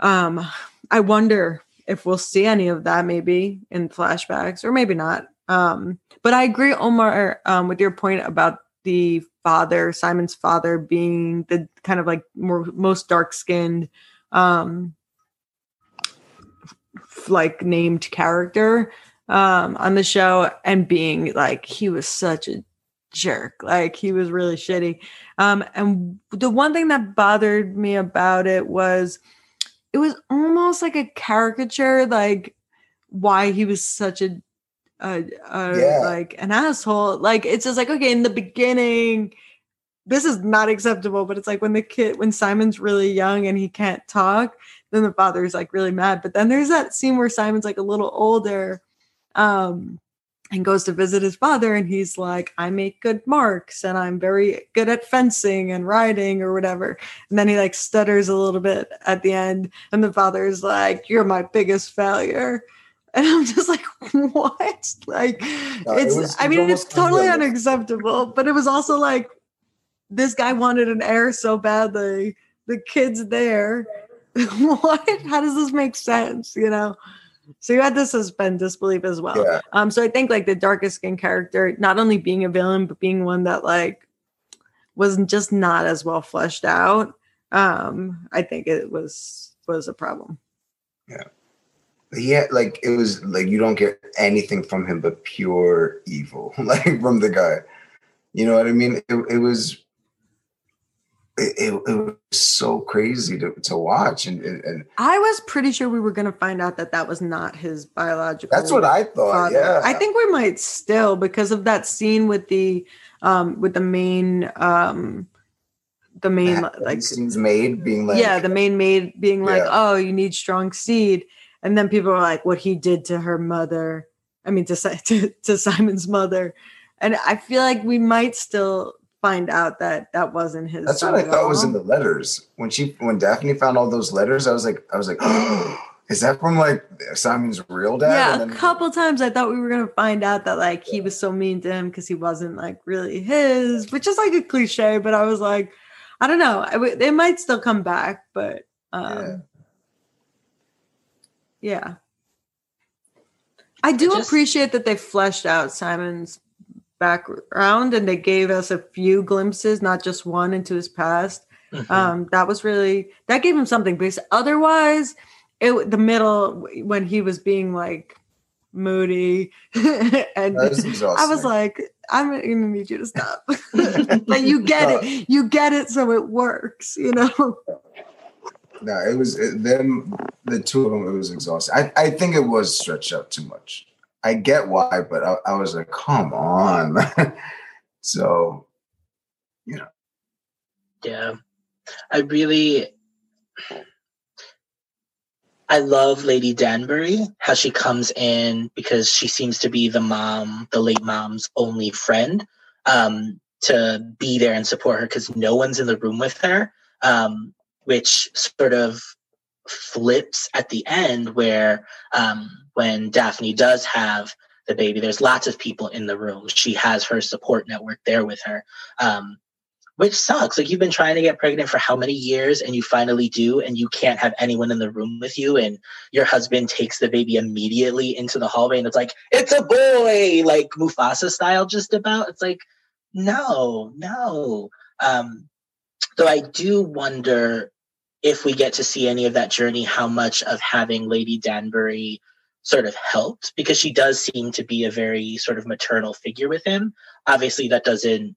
um I wonder if we'll see any of that maybe in flashbacks or maybe not. Um, but I agree, Omar, um, with your point about the father, Simon's father, being the kind of like more most dark skinned, um, like named character. um, on the show and being like he was such a jerk. Like he was really shitty. Um, and the one thing that bothered me about it was it was almost like a caricature, like why he was such a, a, a Yeah. like an asshole. Like it's just like okay, in the beginning, this is not acceptable. But it's like when the kid, when Simon's really young and he can't talk, then the father's like really mad. But then there's that scene where Simon's like a little older, um, and goes to visit his father, and he's like, "I make good marks, and I'm very good at fencing and riding or whatever." And then he like stutters a little bit at the end, and the father's like, "You're my biggest failure." *laughs* And I'm just like, what? Like, No, it it's, was- I it mean, it's totally unacceptable, but it was also like, this guy wanted an heir so badly. The kid's there. *laughs* what? How does this make sense? You know? So you had to suspend disbelief as well. Yeah. Um, so I think like the darkest skin character, not only being a villain, but being one that like was just not as well fleshed out. Um, I think it was was a problem. Yeah, Yeah, like it was like you don't get anything from him but pure evil, *laughs* like from the guy. You know what I mean? It, it was it, it, it was so crazy to, to watch, and, and and I was pretty sure we were going to find out that that was not his biological. that's what I thought. father. Yeah, I think we might still because of that scene with the um with the main um the main That like scenes made being like yeah the main maid being like Yeah. oh you need strong seed and then people are like what he did to her mother I mean to *laughs* to, to Simon's mother and I feel like we might still find out that that wasn't his That's what I thought was in the letters. When she when Daphne found all those letters, I was like, I was like, *gasps* is that from like Simon's real dad? yeah And a couple times i thought we were gonna find out that like he was so mean to him because he wasn't like really his which is like a cliche but i was like i don't know I w- they might still come back but um yeah, i do just- appreciate that they fleshed out simon's background and they gave us a few glimpses not just one into his past Mhm. um that was really that gave him something because otherwise it the middle when he was being like moody *laughs* and i was like i'm gonna need you to stop *laughs* but you get it you get it so it works you know No, it was it, them. The two of them. It was exhausting. I, I think it was stretched out too much. I get why, but I, I was like, come on. *laughs* so, you know. Yeah. I really I love Lady Danbury, how she comes in because she seems to be the mom, the late mom's only friend, um, to be there and support her because no one's in the room with her. Um, which sort of flips at the end where um, when Daphne does have the baby, there's lots of people in the room. She has her support network there with her. Um, which sucks. Like you've been trying to get pregnant for how many years and you finally do, and you can't have anyone in the room with you, and your husband takes the baby immediately into the hallway and it's like, it's a boy, like Mufasa style, just about. It's like, no, no. Um, though I do wonder if we get to see any of that journey, how much of having Lady Danbury sort of helped, because she does seem to be a very sort of maternal figure with him. Obviously, that doesn't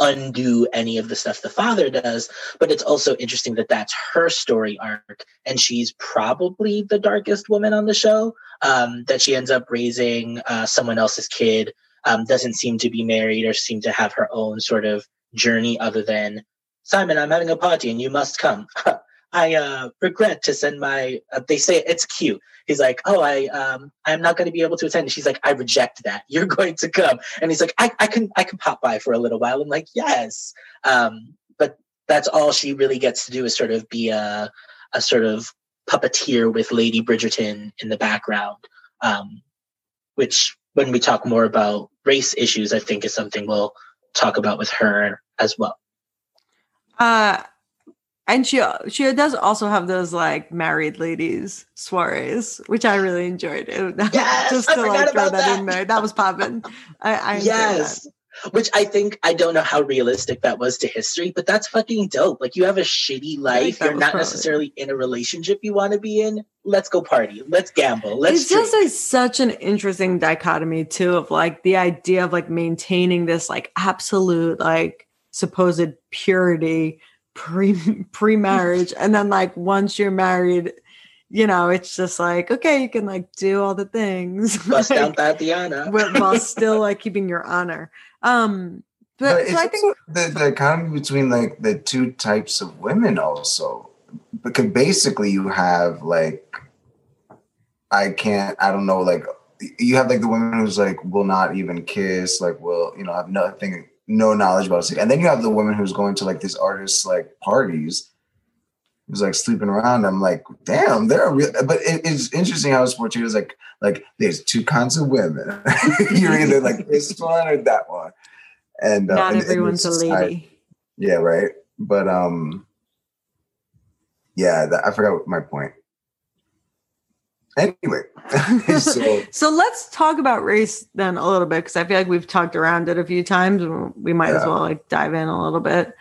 undo any of the stuff the father does but it's also interesting that that's her story arc and she's probably the darkest woman on the show um, that she ends up raising uh, someone else's kid um, doesn't seem to be married or seem to have her own sort of journey other than simon i'm having a party and you must come *laughs* i uh, regret to send my uh, they say it's cute. He's like oh i um, i'm not going to be able to attend. And she's like i reject that. *laughs* You're going to come. And he's like i, I can i can pop by for a little while. I'm like yes. Um, but that's all she really gets to do is sort of be a, a sort of puppeteer with lady bridgerton in the background um, which when we talk more about race issues i think is something we'll talk about with her as well. Uh and she she does also have those like married ladies soirees, which I really enjoyed. It, *laughs* Yes, just to like throw about that, in that. there. That was popping. I, I yes which i think i don't know how realistic that was to history but that's fucking dope like you have a shitty life you're not probably- necessarily in a relationship you want to be in let's go party, let's gamble, let's. It's just like such an interesting dichotomy too of like the idea of like maintaining this like absolute like supposed purity pre pre marriage, and then like once you're married, you know, it's just like okay, you can like do all the things, *laughs* bust like, down Thotiana, while *laughs* still like keeping your honor. Um, but, but so I think the the dichotomy between like the two types of women also, because basically you have like I can't, I don't know, like you have like the women who's like will not even kiss, like will you know have nothing, no knowledge about sex, and then you have the woman who's going to like these artists like parties, who's like sleeping around. I'm like, damn, they're real. But it, it's interesting how it's portrayed as like like there's two kinds of women. *laughs* You're either like this one or that one, and uh, not and- and everyone's a lady. I- yeah, right. But um, yeah, that, I forgot my point. Anyway, *laughs* so so let's talk about race then a little bit because I feel like we've talked around it a few times. and We might as well like dive in a little bit.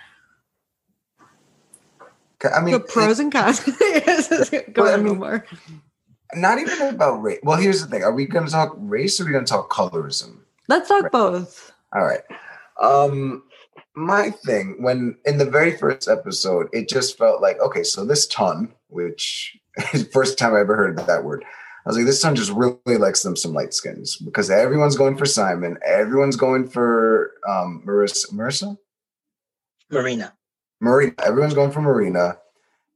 I mean, the pros and cons. *laughs* Go Well, I ahead, mean- more. not even about race. Well, here's the thing: Are we going to talk race or are we going to talk colorism? Let's talk both. All right. Um, my thing when in the very first episode, it just felt like okay, so this ton, which *laughs* is the first time I ever heard that word. I was like, this ton just really likes them some light skins because everyone's going for Simon, everyone's going for um Marissa, Marissa, Marina. Marina. Everyone's going for Marina.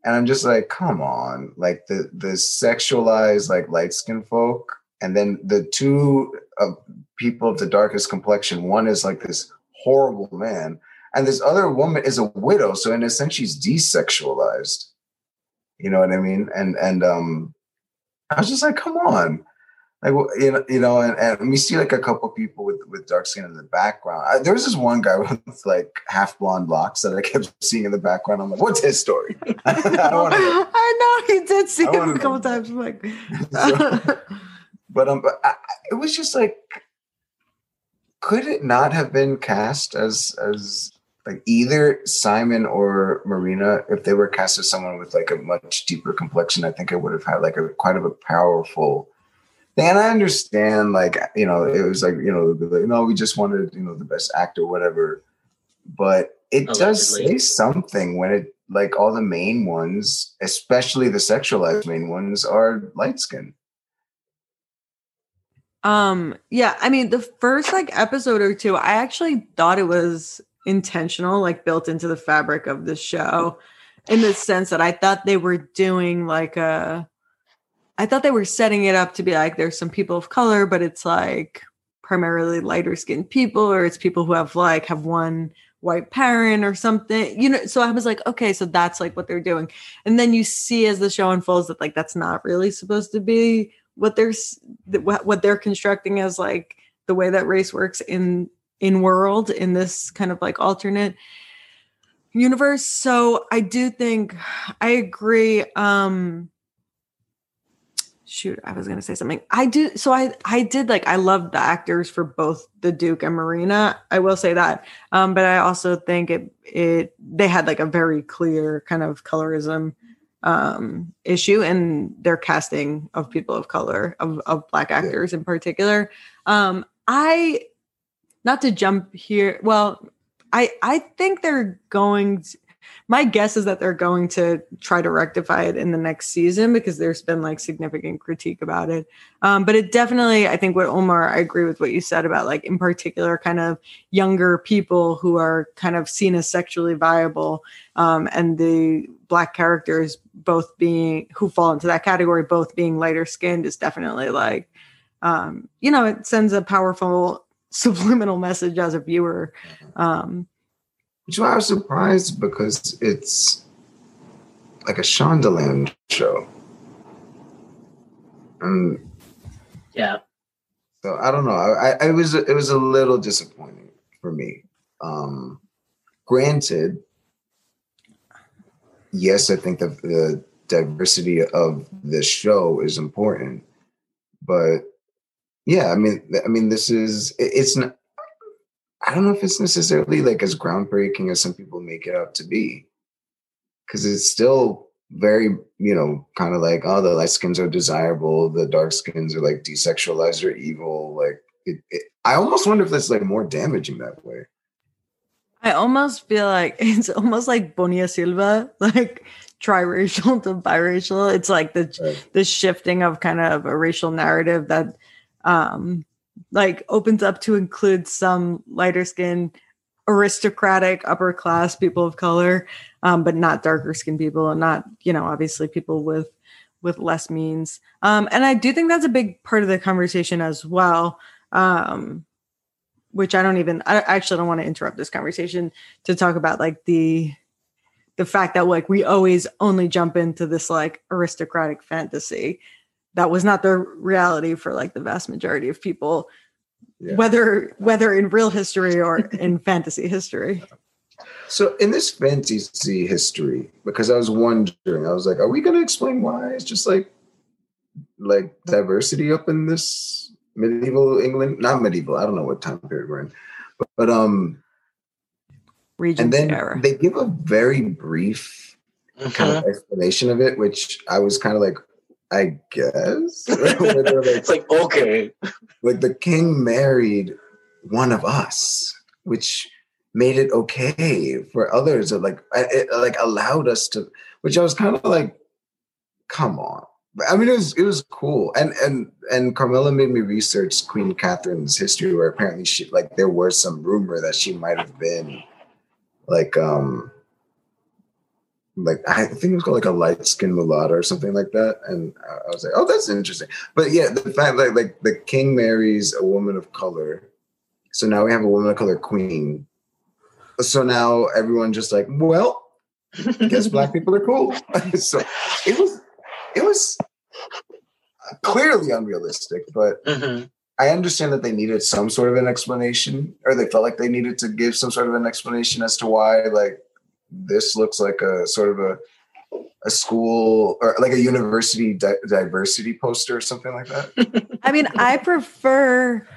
And I'm just like, come on. Like the the sexualized like light skinned folk. And then the two uh, people of the darkest complexion, one is like this horrible man, and this other woman is a widow. So in a sense, she's desexualized. You know what I mean? And and um I was just like, come on. Like you know, you know, and, and we see like a couple people with with dark skin in the background. I, there was this one guy *laughs* with like half blonde locks that I kept *laughs* seeing in the background. I'm like, what's his story? *laughs* I know. I know he did see him a couple know. times. I'm like, So- but um, but I- it was just like, could it not have been cast as as like either Simon or Marina? If they were cast as someone with like a much deeper complexion, I think it would have had like a quite of a powerful. thing. And I understand, like you know, it was like you know, like, no, we just wanted you know the best actor, whatever. But it does say something when it like all the main ones, especially the sexualized main ones, are light skinned. Um, yeah, I mean, the first like episode or two, I actually thought it was intentional, like built into the fabric of the show, in the sense that I thought they were doing like a, I thought they were setting it up to be like there's some people of color, but it's like primarily lighter skinned people, or it's people who have like have one white parent or something, you know. So I was like, okay, so that's like what they're doing, and then you see as the show unfolds that like that's not really supposed to be what they're what they're constructing as like the way that race works in in world in this kind of like alternate universe. So i do think i agree um shoot i was to say something. I do so i i did like i love the actors for both the duke and marina i will say that. Um but i also think it it they had like a very clear kind of colorism um issue in their casting of people of color of, of black actors in particular. Um i not to jump here well i i think they're going to, my guess is that they're going to try to rectify it in the next season because there's been like significant critique about it. Um, but it definitely i think what omar i agree with what you said about like in particular kind of younger people who are kind of seen as sexually viable um, and the black characters both being who fall into that category both being lighter skinned is definitely like um, you know it sends a powerful subliminal message as a viewer um, Which I was surprised because it's like a Shondaland show. And Yeah. so I don't know. I, I it was it was a little disappointing for me. Um granted, yes, I think the, the diversity of the show is important, but yeah, I mean, I mean, this is it's not. I don't know if it's necessarily like as groundbreaking as some people make it out to be, because it's still very, you know, kind of like, oh, the light skins are desirable, the dark skins are like desexualized or evil. Like, it, it, I almost wonder if that's like more damaging that way. I almost feel like *laughs* it's almost like Bonilla Silva, *laughs* like triracial to biracial. It's like the right. the shifting of kind of a racial narrative that um like opens up to include some lighter skin aristocratic upper class people of color um, but not darker skinned people and not you know obviously people with with less means. Um, and i do think that's a big part of the conversation as well um, which i don't even i actually don't want to interrupt this conversation to talk about like the the fact that like we always only jump into this like aristocratic fantasy that was not the reality for like the vast majority of people yeah. whether whether in real history or in *laughs* fantasy history so in this fantasy history because i was wondering i was like are we going to explain why it's just like like diversity up in this medieval england not medieval i don't know what time period we're in but, but um Regency and then era. they give a very brief mm-hmm. kind of explanation of it which i was kind of like I guess. *laughs* *laughs* like, it's like, okay. Like the king married one of us, which made it okay for others. It like it like allowed us to, which I was kind of like, come on. I mean, it was it was cool, and and and Carmela made me research Queen Catherine's history, where apparently she like there was some rumor that she might have been like um like I think it was called like a light skin mulatto or something like that. And I was like, oh, that's interesting. But yeah, the fact that like the king marries a woman of color, so now we have a woman of color queen. So now everyone just like, well, guess black *laughs* people are cool. *laughs* so it was it was clearly unrealistic, but mm-hmm. I understand that they needed some sort of an explanation, or they felt like they needed to give some sort of an explanation as to why like this looks like a sort of a a school or like a university di- diversity poster or something like that. *laughs* I mean, I prefer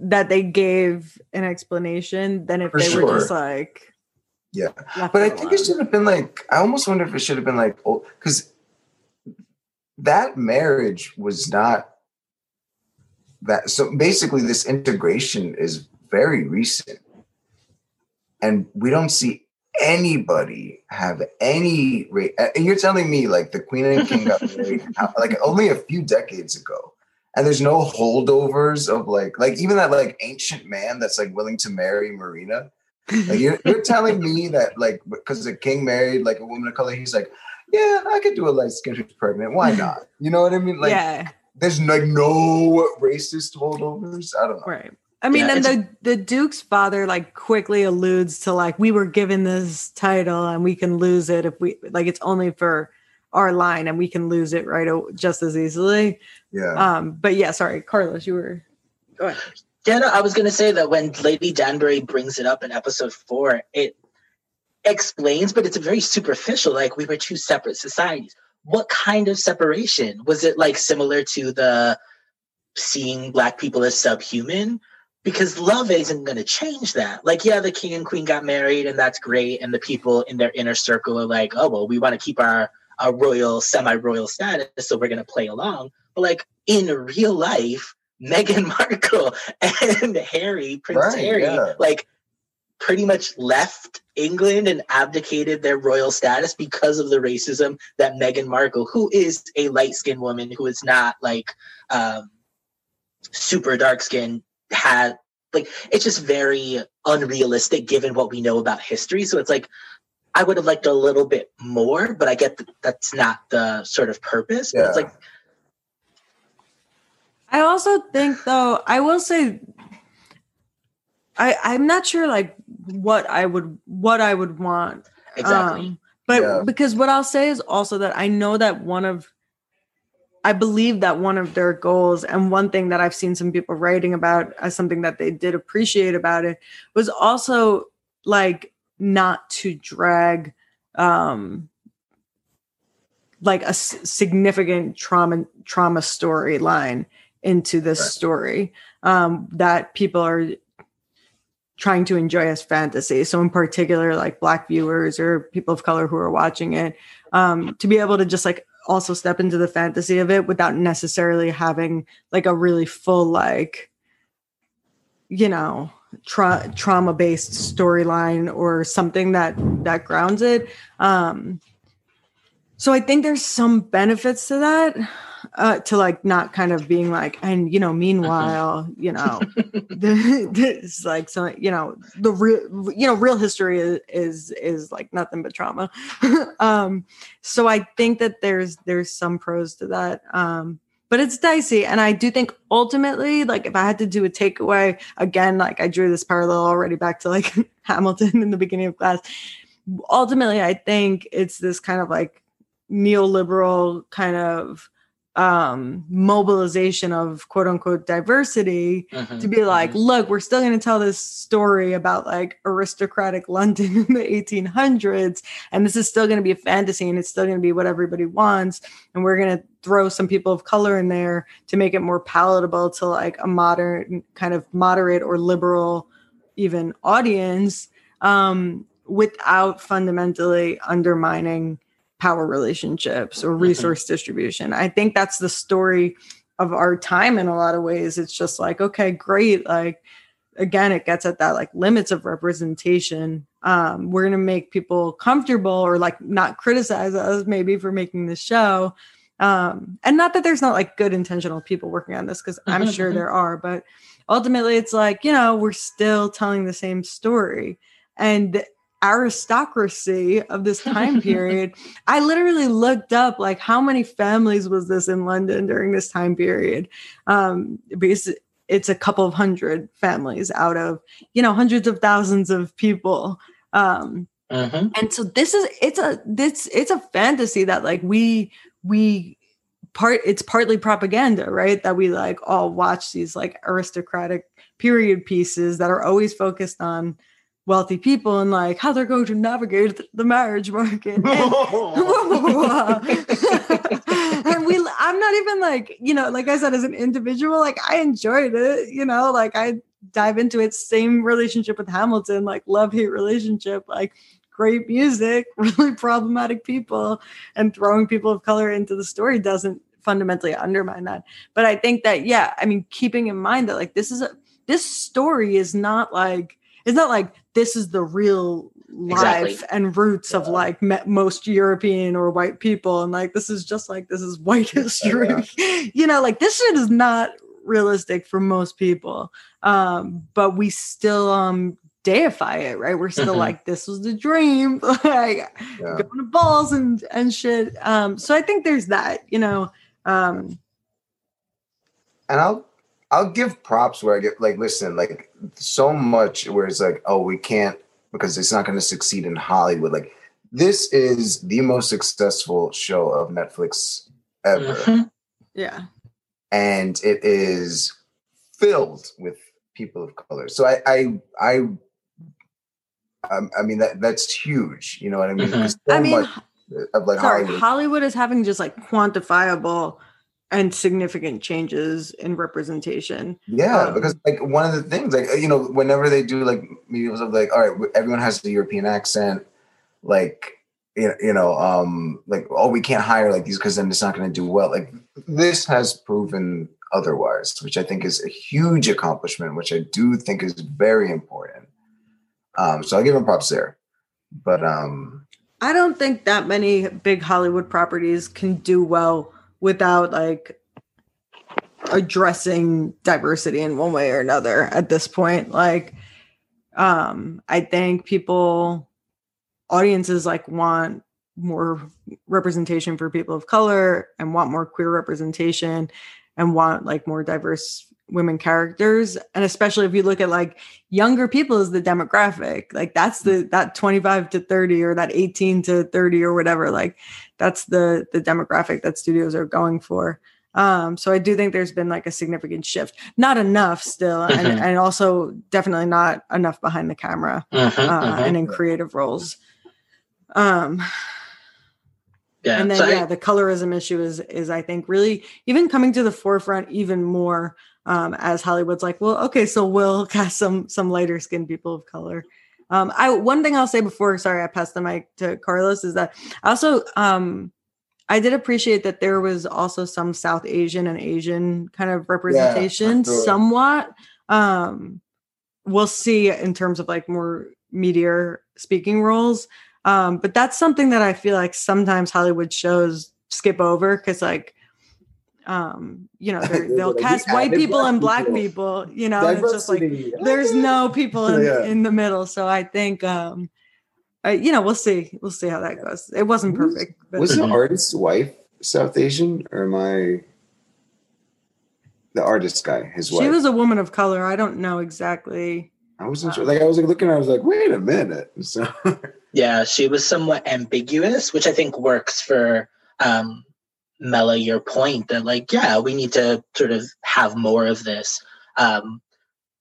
that they gave an explanation than if For they sure. were just like yeah. But I think it should have been like I almost wonder if it should have been like oh because that marriage was not that so basically this integration is very recent and we don't see anybody have any rate and you're telling me like the queen and king got married like only a few decades ago. And there's no holdovers of like like even that like ancient man that's like willing to marry marina. Like you're, you're telling me that like because the king married like a woman of color he's like yeah i could do a light skin who's pregnant. Why *laughs* not? You know what i mean? Like yeah. there's like no racist holdovers? I don't know. Right I mean, yeah, and the the Duke's father like quickly alludes to like we were given this title and we can lose it if we like it's only for our line and we can lose it right just as easily. Yeah. Um. But yeah, sorry, Carlos, you were. Go ahead. Yeah, no, I was gonna say that when Lady Danbury brings it up in episode four, it explains, but it's a very superficial. Like we were two separate societies. What kind of separation was it? Like similar to the seeing black people as subhuman because love isn't going to change that. Like, yeah, the king and queen got married, and that's great. And the people in their inner circle are like, oh, well, we want to keep our, our royal, semi royal status, so we're going to play along. But, like, in real life, *laughs* Meghan Markle and Harry, Prince right, Harry, yeah. like, pretty much left England and abdicated their royal status because of the racism that Meghan Markle, who is a light skinned woman who is not like um, super dark skinned, had like it's just very unrealistic given what we know about history. So it's like I would have liked a little bit more, but I get that that's not the sort of purpose. But it's like I also think though, I will say I I'm not sure like what I would what I would want. Exactly. Um, but yeah. because what I'll say is also that I know that one of I believe that one of their goals, and one thing that I've seen some people writing about as something that they did appreciate about it, was also like not to drag um like a s- significant trauma trauma storyline into this right. story um that people are trying to enjoy as fantasy. So in particular, like black viewers or people of color who are watching it, um, to be able to just like also step into the fantasy of it without necessarily having like a really full like you know tra- trauma based storyline or something that that grounds it. Um so i think there's some benefits to that uh, to like not kind of being like, and you know, meanwhile, you know, *laughs* this like so you know the real you know real history is is, is like nothing but trauma. *laughs* um, so I think that there's there's some pros to that. Um, but it's dicey, and I do think ultimately, like if I had to do a takeaway again, like I drew this parallel already back to like *laughs* Hamilton in the beginning of class. Ultimately, I think it's this kind of like neoliberal kind of um, mobilization of quote unquote diversity mm-hmm, to be like, mm-hmm. look, we're still going to tell this story about like aristocratic *laughs* London in the 1800s. And this is still going to be a fantasy and it's still going to be what everybody wants. And we're going to throw some people of color in there to make it more palatable to like a modern kind of moderate or liberal even audience um, without fundamentally undermining power relationships or mm-hmm. resource mm-hmm. distribution. I think that's the story of our time in a lot of ways. It's just like, okay, great. Like, again, it gets at that like limits of representation. Um, we're going to make people comfortable or like not criticize us maybe for making this show. Um, and not that there's not like good intentional people working on this, because I'm mm-hmm, sure mm-hmm. there are, but ultimately it's like, you know, we're still telling the same story. And aristocracy of this *laughs* time period. I literally looked up like how many families was this in London during this time period. Um, because it's a couple of hundred families out of, you know, hundreds of thousands of people. Um, uh-huh. and so this is it's a this it's a fantasy that like we we part it's partly propaganda right that we like all watch these like aristocratic period pieces that are always focused on wealthy people and like how they're going to navigate the marriage market. And, *laughs* and, we I'm not even like, you know, like I said, as an individual, like I enjoyed it, you know, like I dive into it, same relationship with Hamilton, like love hate relationship, like great music, *laughs* really problematic people, and throwing people of color into the story doesn't fundamentally undermine that. But I think that, yeah, I mean, keeping in mind that like this is a this story is not like it's not like this is the real life exactly. and roots yeah. of like me- most European or white people. And like, this is just like, this is white history. Yeah. *laughs* you know, like this shit is not realistic for most people. Um, but we still um deify it, right? We're still mm-hmm. like, this was the dream, *laughs* like yeah. going to balls and and shit. Um, so I think there's that, you know. Um and I'll I'll give props where I get like, listen, like so much where it's like, oh, we can't because it's not going to succeed in Hollywood. Like this is the most successful show of Netflix ever. Mm-hmm. Yeah. And it is filled with people of color. So I, I, I, um, I mean that that's huge. You know what I mean? Mm-hmm. So I mean, of like sorry, Hollywood. Hollywood is having just like quantifiable and significant changes in representation. Yeah, um, because like one of the things, like you know, whenever they do like media stuff, like all right, everyone has the European accent, like you know, um, like oh, we can't hire like these because then it's not going to do well. Like this has proven otherwise, which I think is a huge accomplishment, which I do think is very important. Um, so I'll give him props there, but um, I don't think that many big Hollywood properties can do well without like addressing diversity in one way or another at this point. Like um i think people audiences like want more representation for people of color and want more queer representation and want like more diverse women characters. And especially if you look at like younger people as the demographic. Like that's the that 25 to 30 or that 18 to 30 or whatever. Like that's the the demographic that studios are going for um so i do think there's been like a significant shift not enough still and, mm-hmm. and also definitely not enough behind the camera mm-hmm, uh, mm-hmm. and in creative roles um yeah. And then so yeah, I, the colorism issue is is I think really even coming to the forefront even more um, as Hollywood's like, well, okay, so we'll *laughs* cast some some lighter skinned people of color. Um, I one thing I'll say before, sorry, I passed the mic to Carlos is that I also um, I did appreciate that there was also some South Asian and Asian kind of representation, yeah, somewhat. Um, we'll see in terms of like more media speaking roles. Um, but that's something that I feel like sometimes Hollywood shows skip over because like um you know *laughs* they'll cast white people and black people. people you know it's just like *laughs* there's no people in, yeah. in the middle. So i think um uh, you know we'll see we'll see how that goes. It wasn't perfect but. was the artist's wife south asian or am i the artist guy his wife? she was a woman of color. I don't know exactly i wasn't sure. like i was like looking i was like wait a minute. *laughs* So yeah she was somewhat ambiguous which i think works for um Mela your point that like yeah we need to sort of have more of this. Um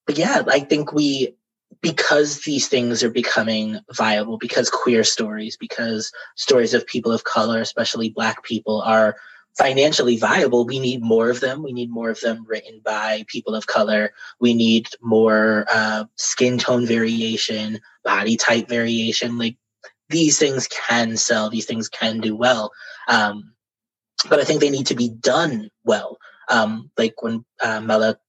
but yeah i think we because these things are becoming viable because queer stories because stories of people of color especially black people are financially viable we need more of them. We need more of them written by people of color. We need more uh, skin tone variation body type variation. Like these things can sell. These things can do well. Um, but I think they need to be done well. Um, like when uh,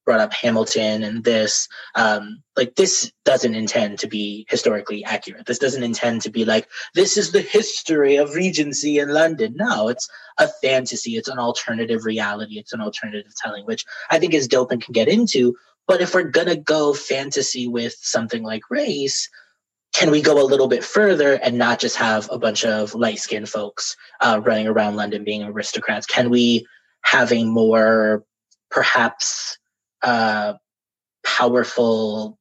brought up Hamilton and this, um, like this doesn't intend to be historically accurate. This doesn't intend to be like this is the history of Regency in London. No, it's a fantasy. It's an alternative reality. It's an alternative telling, which I think is dope and can get into. But if we're gonna go fantasy with something like race, can we go a little bit further and not just have a bunch of light skinned folks uh, running around London being aristocrats? Can we have a more perhaps uh, powerful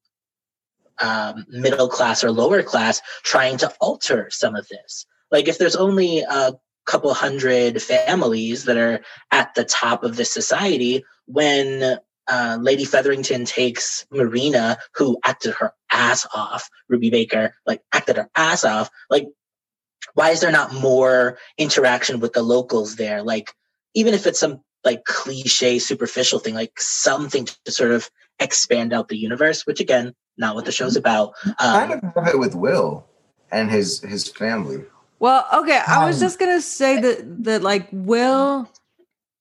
um, middle class or lower class trying to alter some of this? Like if there's only a couple hundred families that are at the top of this society, when uh, Lady Featherington takes Marina, who acted her ass off, Ruby Barker, like acted her ass off. Like, why is there not more interaction with the locals there? Like, even if it's some like cliche, superficial thing, like something to sort of expand out the universe, which again, not what the show's about. Um, kind of have it with Will and his his family. Well, okay, I was um, just gonna say that that like Will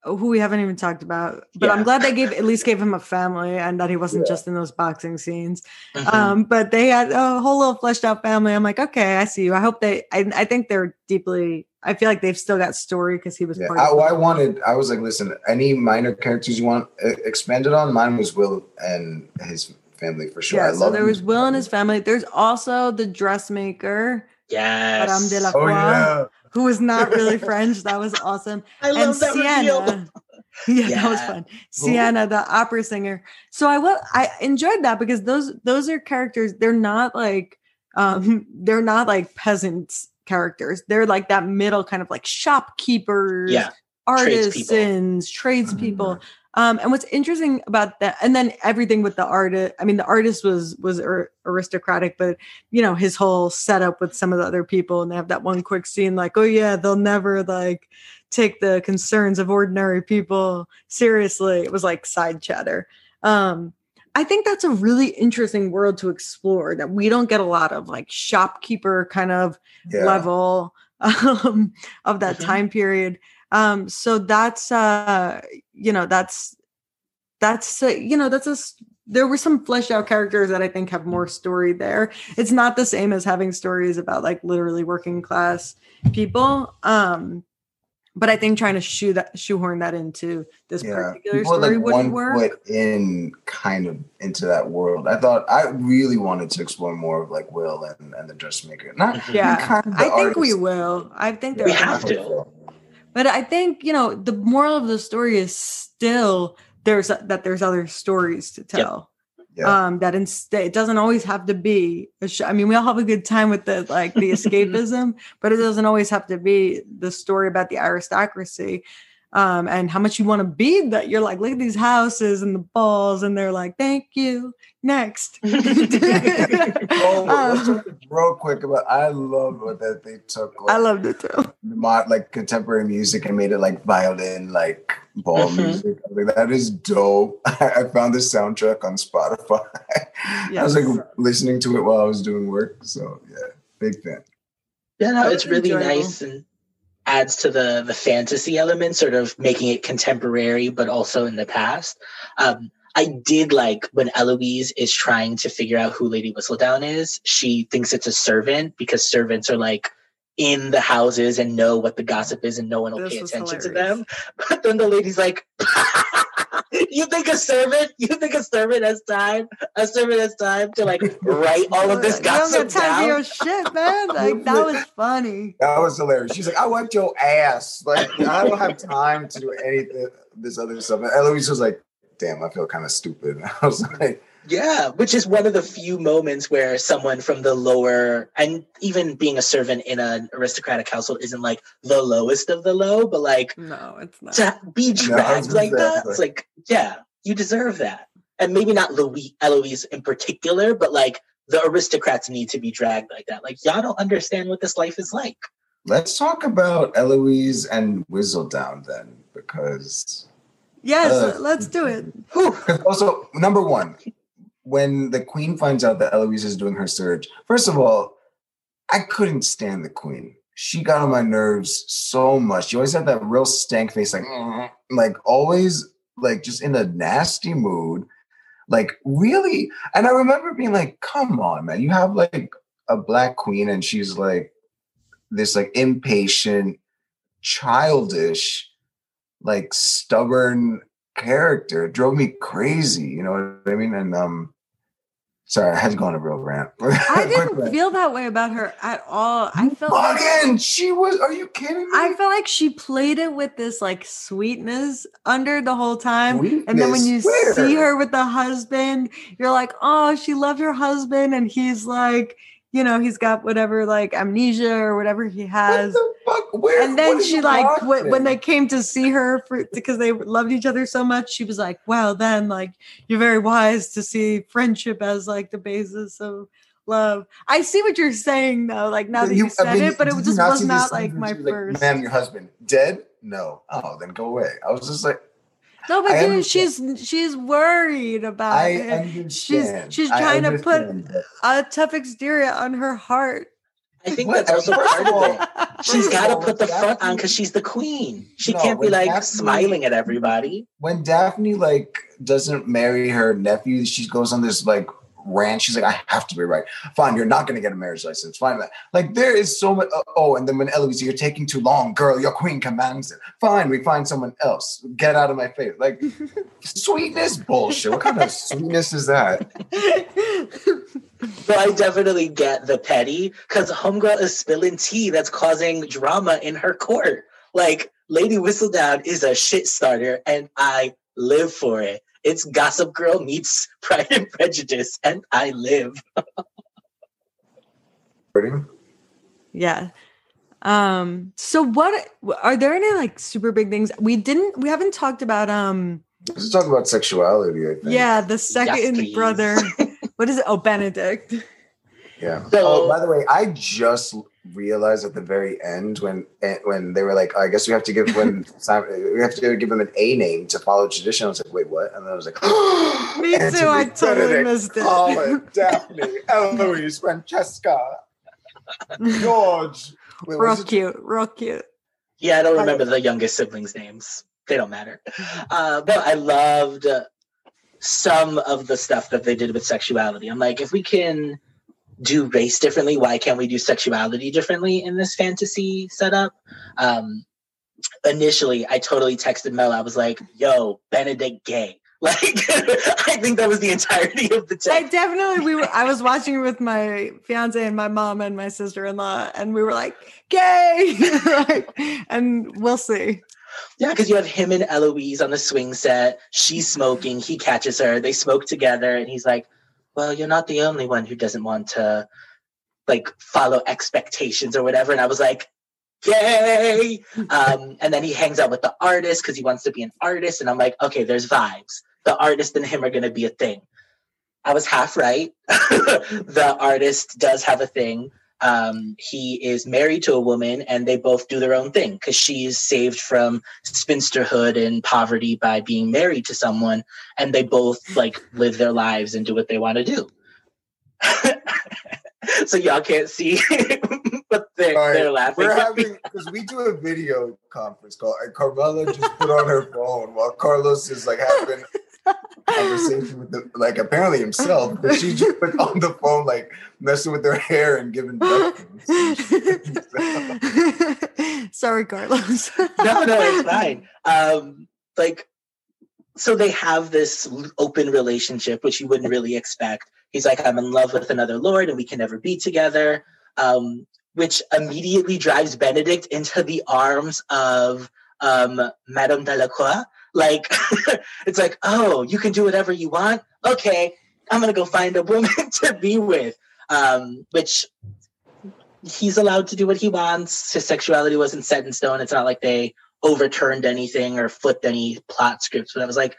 who we haven't even talked about. But yeah. I'm glad they gave at least gave him a family and that he wasn't yeah. just in those boxing scenes. Mm-hmm. Um, but they had a whole little fleshed out family. I'm like, okay, I see you. I hope they. I, I think they're deeply. I feel like they've still got story because he was. Yeah. I, I, wanted. I was like, listen, any minor characters you want expanded on? Mine was Will and his family for sure. Yeah, I so there was Will and his family. There's also the dressmaker. Yes. Madame Delacroix. Oh, yeah who was not really *laughs* French. That was awesome. I love and that Siena. Yeah, *laughs* yeah, that was fun. Siena, the opera singer. So I will I enjoyed that because those those are characters, they're not like um *laughs* they're not like peasants characters. They're like that middle kind of like shopkeepers, yeah. artisans, tradespeople. Mm-hmm. Um, and what's interesting about that, and then everything with the artist, I mean, the artist was was aristocratic, but you know, his whole setup with some of the other people, and they have that one quick scene, like, oh yeah, they'll never like take the concerns of ordinary people seriously. It was like side chatter. Um, I think that's a really interesting world to explore that we don't get a lot of like shopkeeper kind of yeah. level *laughs* um, of that mm-hmm. time period. Um, so that's uh, you know, that's that's uh, you know, that's a there were some fleshed out characters that I think have more story there. It's not the same as having stories about like literally working class people. Um, but I think trying to shoe that shoehorn that into this yeah. particular People story like wouldn't work. Put in kind of into that world. I thought I really wanted to explore more of like Will and, and the dressmaker. Not yeah, kind of I think artist. we will. I think we have to. But I think, you know, the moral of the story is still there's a, that there's other stories to tell. Yep. Um, that instead it doesn't always have to be a sh- I mean, we all have a good time with the like the *laughs* escapism, but it doesn't always have to be the story about the aristocracy. Um, and how much you want to be that you're like, look at these houses and the balls, and they're like, thank you. Next. *laughs* oh, *laughs* Um, real quick about. I love what that they took. Like, I loved it too. mod, like contemporary music and made it like violin, like ball Mhm. music. I was like, that is dope. *laughs* I found this soundtrack on Spotify. I was like listening to it while I was doing work. So yeah, big fan. Yeah, no, it's really enjoyable. nice and adds to the the fantasy element, sort of making it contemporary, but also in the past. Um, I did like when Eloise is trying to figure out who Lady Whistledown is. She thinks it's a servant because servants are like in the houses and know what the gossip is, and no one will This pay attention to them. *laughs* But then the lady's like. *laughs* You think a servant? You think a servant has time? A servant has time to like write all of this *laughs* You don't gossip got time down? for your shit, man. Like that was funny. That was hilarious. She's like, I wiped your ass. Like, I don't have time to do anything this other stuff. And Eloise was like, damn, I feel kind of stupid. *laughs* I was like, Yeah, which is one of the few moments where someone from the lower, and even being a servant in an aristocratic household isn't like the lowest of the low, but like No, it's not. to be dragged gonna like say, that, it's like, yeah, you deserve that. And maybe not Louis, Eloise in particular, but like the aristocrats need to be dragged like that. Like, y'all don't understand what this life is like. let's talk about Eloise and Whistledown then, because Yes, Uh, let's do it. Whew. Also, number one, when the queen finds out that Eloise is doing her search, first of all, I couldn't stand the queen. She got on my nerves so much. She always had that real stank face, like, "Mm," like always, like just in a nasty mood. Like, really? And I remember being like, come on, man. You have like a black queen, and she's like this like impatient, childish, like stubborn character. It drove me crazy. You know what I mean? And um, sorry, I had to go on a real rant. *laughs* I didn't feel that way about her at all. I felt like, she was. Are you kidding me? I felt like she played it with this like sweetness under the whole time. And then when you Sweetness, see her with the husband, you're like, oh, she loved her husband, and he's like, you know, he's got whatever like amnesia or whatever he has. the? Where? and then she like wh- when they came to see her for because they loved each other so much she was like well then like you're very wise to see friendship as like the basis of love i see what you're saying though like now that you, I said mean, it but it just not was not like my was first Man, your husband dead? No. Oh, then go away. I was just like, no but dude, she's she's worried about I it understand. she's I trying to put- understand, a tough exterior on her heart I think What? that's also First part of of it. She's First of got to put the front on because she's the queen. She No, can't be like Daphne- smiling at everybody. when Daphne like doesn't marry her nephew, she goes on this like rant. She's like, I have to be right. Fine, you're not gonna get a marriage license. Fine, that. Like there is so much. Uh, oh, and then when Eloise, you're taking too long, girl. Your queen commands it. Fine, we find someone else. Get out of my face. Like *laughs* sweetness bullshit. What kind of sweetness is that? But I definitely get the petty because Homegirl is spilling tea that's causing drama in her court. Like Lady Whistledown is a shit starter, and I live for it. It's Gossip Girl meets Pride and Prejudice, and I live. Yeah. Um, so what are there any like super big things we didn't we haven't talked about um Let's talk about sexuality. I think. yeah, the second please. brother. *laughs* what is it? Oh, Benedict. Yeah. So- oh, by the way, I just realized at the very end when eh, when they were like, I guess we have to give when *laughs* Simon, we have to give him an A name to follow tradition. I was like, wait, what? And then I was like, *gasps* *gasps* Me too, I totally missed it. Colin, Daphne, *laughs* Eloise, Francesca, George. *laughs* Wait, real cute, real cute. Yeah, I don't remember the youngest siblings' names. They don't matter. Uh, but I loved uh, some of the stuff that they did with sexuality. I'm like, if we can do race differently, why can't we do sexuality differently in this fantasy setup? Um, initially, I totally texted Mel. I was like, yo, Benedict gay. *laughs* Like, *laughs* I think that was the entirety of the I text. definitely we were I was *laughs* watching it with my fiance and my mom and my sister-in-law, and we were like, gay, like, and we'll see. Yeah, because you have him and Eloise on the swing set. She's smoking. He catches her. They smoke together, and he's like, "Well, you're not the only one who doesn't want to, like, follow expectations or whatever." And I was like, yay! Um, and then he hangs out with the artist because he wants to be an artist. And I'm like, okay, there's vibes. The artist and him are going to be a thing. I was half right. *laughs* the artist does have a thing. Um, he is married to a woman and they both do their own thing because she's saved from spinsterhood and poverty by being married to someone and they both like live their lives and do what they want to do *laughs* so y'all can't see *laughs* but they're, right. they're laughing we're having because we do a video conference call and carmela just put on her phone while carlos is like having conversation *laughs* with the like apparently himself, but she just put *laughs* on the phone like messing with her hair and giving *laughs* Sorry, Carlos. no, no, it's fine. Um, like so they have this open relationship, which you wouldn't really expect. He's like, I'm in love with another lord and we can never be together. Um, which immediately drives Benedict into the arms of um, Madame Delacroix, like, *laughs* it's like, oh, you can do whatever you want. Okay, I'm gonna go find a woman *laughs* to be with. Um, which he's allowed to do what he wants. His sexuality wasn't set in stone. It's not like they overturned anything or flipped any plot scripts. But I was like,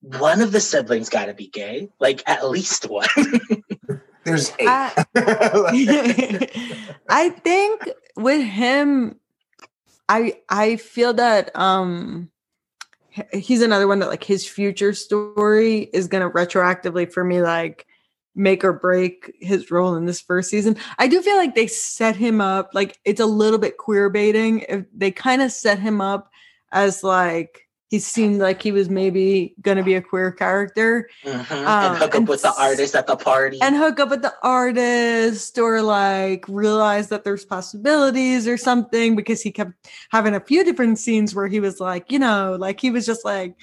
one of the siblings got to be gay, like at least one. *laughs* There's eight. I, I think with him, I I feel that um he's another one that like his future story is going to retroactively for me like make or break his role in this first season. I do feel like they set him up like it's a little bit queer baiting. If they kind of set him up as like he seemed like he was maybe going to be a queer character mm-hmm. um, and hook up and, with the artist at the party and hook up with the artist or like realize that there's possibilities or something because he kept having a few different scenes where he was like you know like he was just like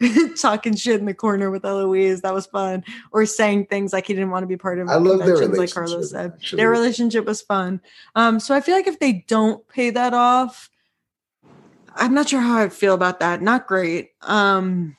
*laughs* talking shit in the corner with Eloise. That was fun. Or saying things like he didn't want to be part of I love their relationship, like Carlos said. Actually. Their relationship was fun. Um, so I feel like if they don't pay that off, I'm not sure how I feel about that. Not great. Um,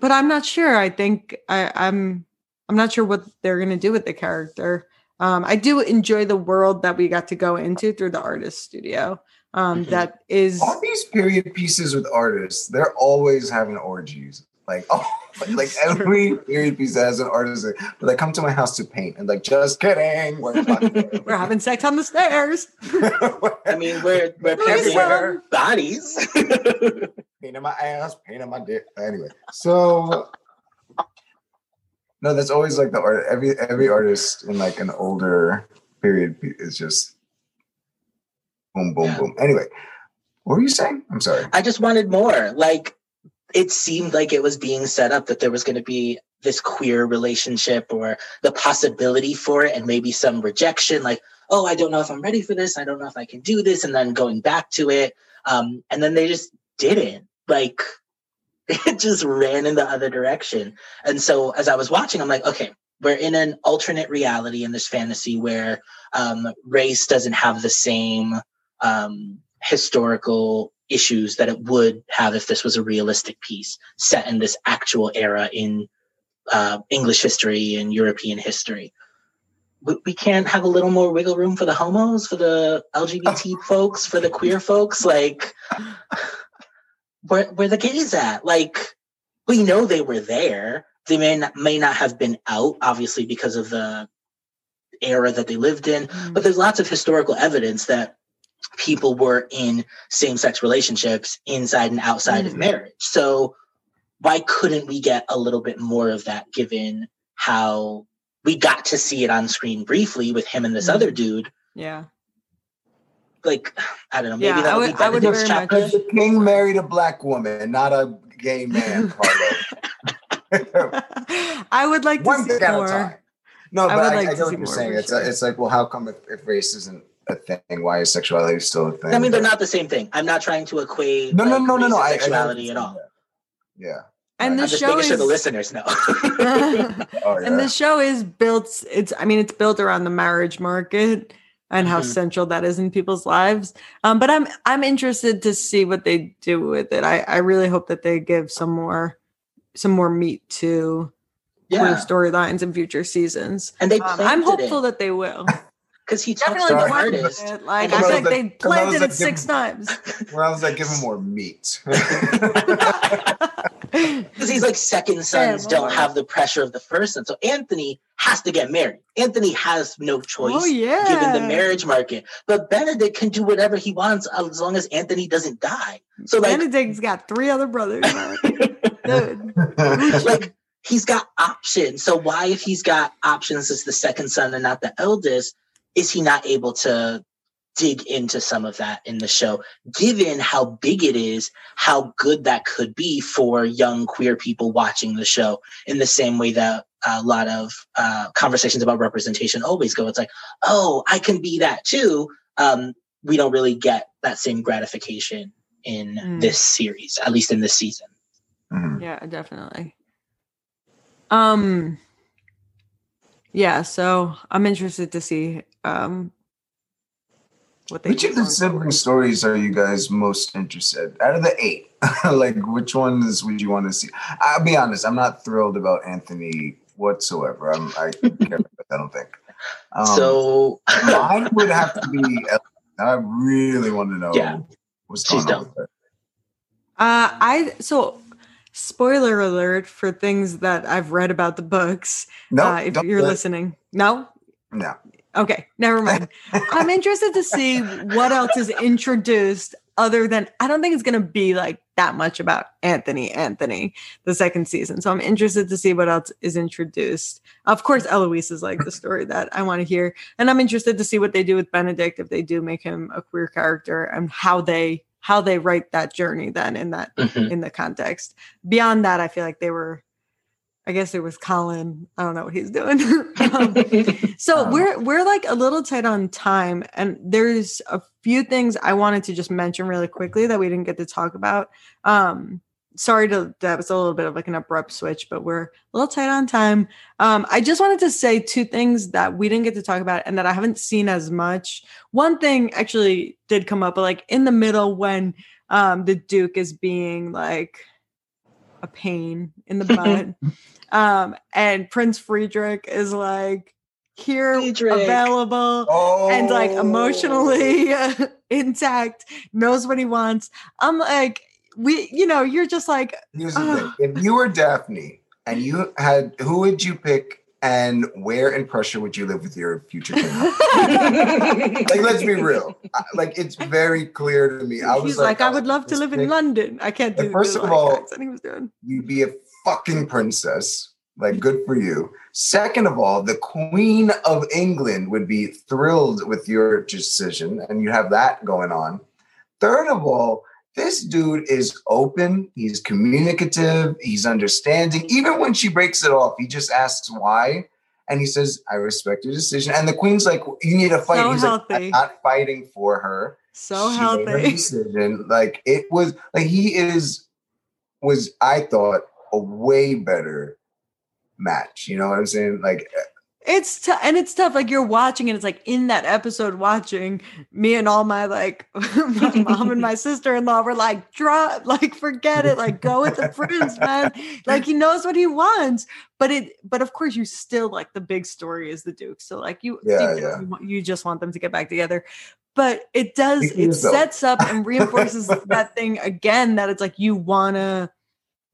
but I'm not sure. I think I, I'm I'm not sure what they're gonna do with the character. Um, I do enjoy the world that we got to go into through the artist studio. Um, mm-hmm. that is all these period pieces with artists. They're always having orgies. Like oh, *laughs* like every period piece that has an artist, but they come to my house to paint and like, just kidding, we're, *laughs* we're having sex on the stairs. *laughs* I mean, we're we're everywhere, bodies. painting my ass, painting my dick. Anyway, so no, that's always like the art. Every every artist in like an older period is just boom, boom, yeah. boom. Anyway, what were you saying? I'm sorry. I just wanted more. Like it seemed like it was being set up that there was going to be this queer relationship or the possibility for it and maybe some rejection like oh i don't know if i'm ready for this. I don't know if i can do this and then going back to it um, and then they just didn't. Like *laughs* it just ran in the other direction. And so as i was watching i'm like okay we're in an alternate reality in this fantasy where um, race doesn't have the same um, historical issues that it would have if this was a realistic piece set in this actual era in uh, English history and European history. We, we can't have a little more wiggle room for the homos, for the LGBT folks, for the queer folks. Like, where where the gays at? Like, we know they were there. They may not may not have been out, obviously, because of the era that they lived in. Mm-hmm. But there's lots of historical evidence that people were in same sex relationships inside and outside mm-hmm. of marriage. So why couldn't we get a little bit more of that given how we got to see it on screen briefly with him and this mm-hmm. other dude? Yeah. Like, I don't know. Maybe yeah, that would, I would, be I would chapter. The king married a black woman, not a gay man, *laughs* *laughs* I would like to One see more. No, but I, I, like I get what you're saying. It's, sure. a, it's like, well, how come if, if race isn't a thing? Why is sexuality still a thing? I mean, they're not the same thing. I'm not trying to equate no, like, no, no, no, no, sexuality I, I at all. Yeah. And the show is sure the listeners know. *laughs* oh, yeah. And the show is built. It's. I mean, it's built around the marriage market and how mm-hmm. central that is in people's lives. Um, but I'm I'm interested to see what they do with it. I I really hope that they give some more some more meat to yeah. storylines in future seasons. And they, um, I'm hopeful it. that they will. Because he talks Definitely to the artist. it. Like I I feel like they like- planted it like, six times. Where I was like, give him more meat. *laughs* Because he's like second *laughs* sons Yeah, don't more. have the pressure of the first son. So Anthony has to get married. Anthony has no choice oh yeah. given the marriage market. But Benedict can do whatever he wants as long as Anthony doesn't die. So like Benedict's got three other brothers. *laughs* Dude. like he's got options. So why, if he's got options as the second son and not the eldest, is he not able to dig into some of that in the show? Given how big it is, how good that could be for young queer people watching the show, in the same way that a lot of uh, conversations about representation always go. It's like, oh, I can be that too. Um, we don't really get that same gratification in Mm. this series, at least in this season. Mhm. Yeah, definitely. Um yeah, so I'm interested to see um what they Which of the going sibling stories are you guys most interested? Out of the eight, *laughs* like which ones would you want to see? I'll be honest, I'm not thrilled about Anthony whatsoever. I'm, I don't care about *laughs* that, I don't think. Um, so *laughs* mine would have to be. I really want to know Yeah. what's She's going on. dope. with her. Uh I so spoiler alert for things that I've read about the books. No, uh, if you're do it. listening. No? No. Okay, never *laughs* mind. I'm interested to see what else is introduced other than I don't think it's going to be like that much about Anthony Anthony the second season. So I'm interested to see what else is introduced. Of course Eloise is like the *laughs* story that I want to hear and I'm interested to see what they do with Benedict if they do make him a queer character and how they how they write that journey then in that Mhm. in the context. Beyond that I feel like they were I guess it was Colin. I don't know what he's doing. *laughs* Um, *laughs* so Um, we're we're like a little tight on time, and there's a few things I wanted to just mention really quickly that we didn't get to talk about. Um, sorry to that was a little bit of like an abrupt switch, but we're a little tight on time. Um, I just wanted to say two things that we didn't get to talk about and that I haven't seen as much. One thing actually did come up, but like in the middle when um the Duke is being like a pain in the *laughs* butt. um, and Prince Friedrich is like here Friedrich. available Oh, and like emotionally *laughs* intact, knows what he wants. I'm like, we, you know, you're just like, Here's the Ugh. thing: if you were Daphne and you had, who would you pick, and where in Prussia would you live with your future king? *laughs* like, let's be real. I- Like, it's very clear to me. I was he's like, I would love to live in London. I can't do Like, first of all- accent he was doing. You'd be a fucking princess. Like, good for you. Second of all, the Queen of England would be thrilled with your decision, and you have that going on. Third of all, this dude is open. He's communicative. He's understanding. Even when she breaks it off, he just asks why. And he says, I respect your decision. And the queen's like, You need to fight. So He's healthy. like, I'm not fighting for her. So She made her healthy. *laughs* decision. Like it was like he is was I thought a way better match. You know what I'm saying? Like It's t- and it's tough. Like you're watching, and it's like in that episode, watching me and all my like *laughs* my mom and my sister in law were like, drop, like forget it, like go with the prince, man. Like he knows what he wants, but it, but of course, you still like the big story is the Duke. So like you, Yeah, deep yeah. you, want- you just want them to get back together. But it does, it sets up and *laughs* reinforces that thing again that it's like you wanna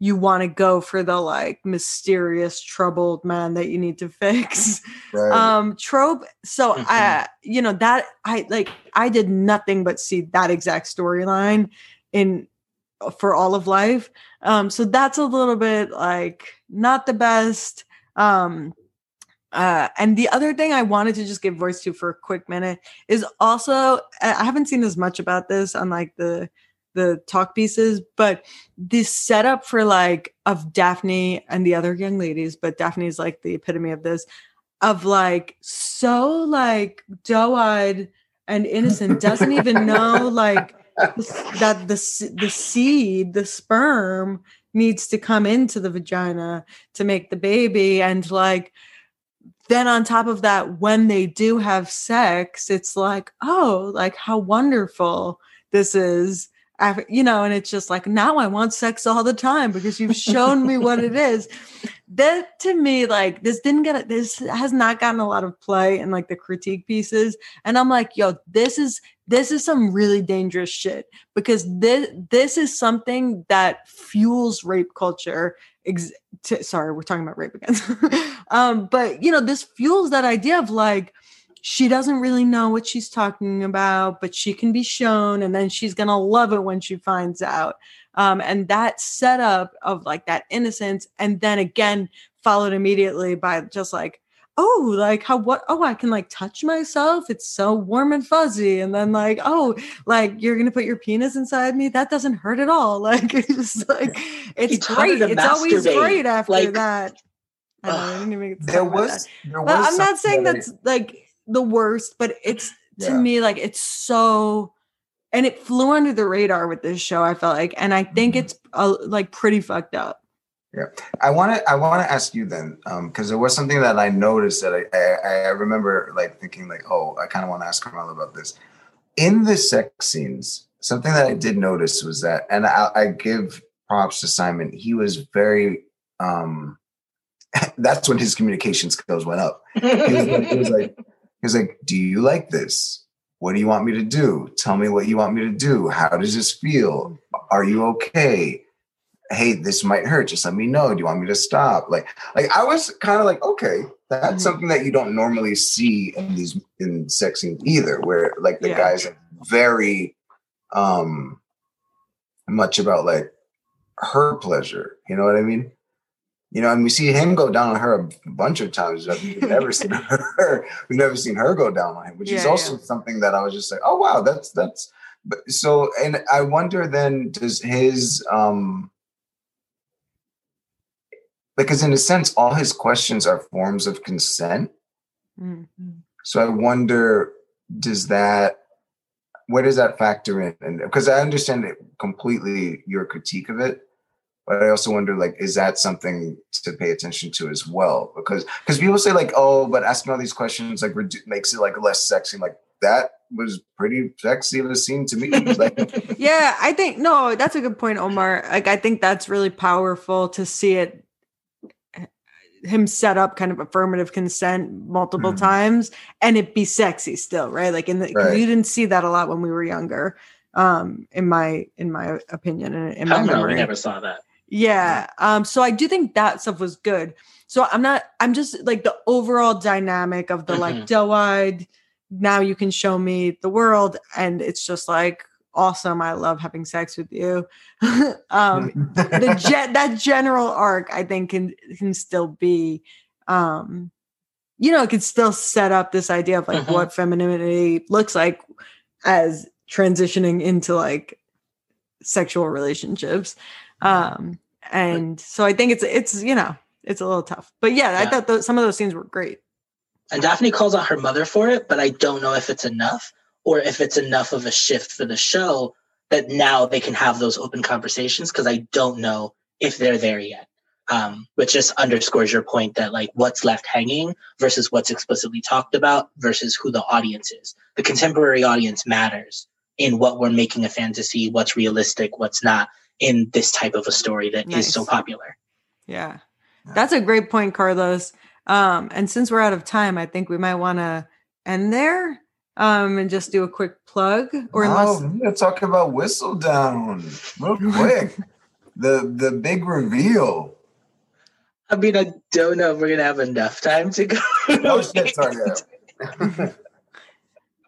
you want to go for the like mysterious troubled man that you need to fix *laughs* right. um trope so Mhm. i you know that i like i did nothing but see that exact storyline in for all of life um so that's a little bit like not the best um uh and the other thing i wanted to just give voice to for a quick minute is also i haven't seen as much about this on like the the talk pieces but this setup for like of daphne and the other young ladies but daphne's like the epitome of this of like so like doe-eyed and innocent *laughs* doesn't even know like that the the seed the sperm needs to come into the vagina to make the baby. And like then on top of that when they do have sex it's like oh like how wonderful this is Af- you know and it's just like now i want sex all the time because you've shown me what it is *laughs* that to me, like this didn't get it. This has not gotten a lot of play in like the critique pieces, and I'm like, yo, this is this is some really dangerous shit because this this is something that fuels rape culture. Ex- to, sorry, we're talking about rape again. *laughs* um, but you know, this fuels that idea of like she doesn't really know what she's talking about, but she can be shown, and then she's gonna love it when she finds out. Um, and that setup of like that innocence, and then again followed immediately by just like, oh, like how what? Oh, I can like touch myself. It's so warm and fuzzy. And then like, oh, like you're gonna put your penis inside me. That doesn't hurt at all. *laughs* Like it's just like it's great. It's always great after like, that. I, know, I didn't even there was, there was but I'm not saying that's like the worst, but it's to yeah. me like it's so and it flew under the radar with this show i felt like and i think mm-hmm. it's uh, like pretty fucked up yeah i want to i want to ask you then um because there was something that i noticed that I, I, I remember like thinking like oh i kind of want to ask Carmela about this in the sex scenes something that i did notice was that and i, I give props to simon he was very um *laughs* that's when his communication skills went up he was, like, he was like he was like do you like this what do you want me to do? Tell me what you want me to do. How does this feel? Are you okay? Hey, this might hurt. Just let me know. Do you want me to stop? Like, like I was kind of like, okay, that's mm-hmm. something that you don't normally see in these in sex scenes either, where like the yeah. guys are very um much about like her pleasure. You know what I mean? You know, and we see him go down on her a bunch of times. We've *laughs* never seen her. We've never seen her go down on him, which yeah, is also yeah. something that I was just like, oh wow, that's that's. But so, and I wonder then, does his um because in a sense, all his questions are forms of consent. Mm-hmm. So I wonder, does that where does that factor in? And because I understand it completely your critique of it, but I also wonder, like, is that something to pay attention to as well? Because because people say like, oh, but asking all these questions like redu- makes it like less sexy. Like that was pretty sexy to scene to me. *laughs* Like, yeah, I think no, that's a good point, Omar. Like, I think that's really powerful to see it him set up kind of affirmative consent multiple mm-hmm. times and it be sexy still right like in the right. you didn't see that a lot when we were younger um in my in my opinion in, in my memory. we never saw that yeah. Um, so I do think that stuff was good. So I'm not, I'm just like the overall dynamic of the mm-hmm. like doe-eyed, now you can show me the world. And it's just like awesome. I love having sex with you. *laughs* um the *laughs* jet that general arc I think can can still be um you know, it can still set up this idea of like mm-hmm. what femininity looks like as transitioning into like sexual relationships. Um, and so I think it's it's you know it's a little tough, but yeah, yeah. I thought those, some of those scenes were great. And Daphne calls out her mother for it, but I don't know if it's enough or if it's enough of a shift for the show that now they can have those open conversations because I don't know if they're there yet. Um, which just underscores your point that like what's left hanging versus what's explicitly talked about versus who the audience is. The contemporary audience matters in what we're making a fantasy, what's realistic, what's not in this type of a story that nice. is so popular. Yeah. That's a great point, Carlos. Um, and since we're out of time, I think we might want to end there um, and just do a quick plug. Or unless we gotta talk about Whistledown real *laughs* quick. the the big reveal. I mean, I don't know if we're gonna have enough time to go. oh shit! Sorry. Yeah. *laughs*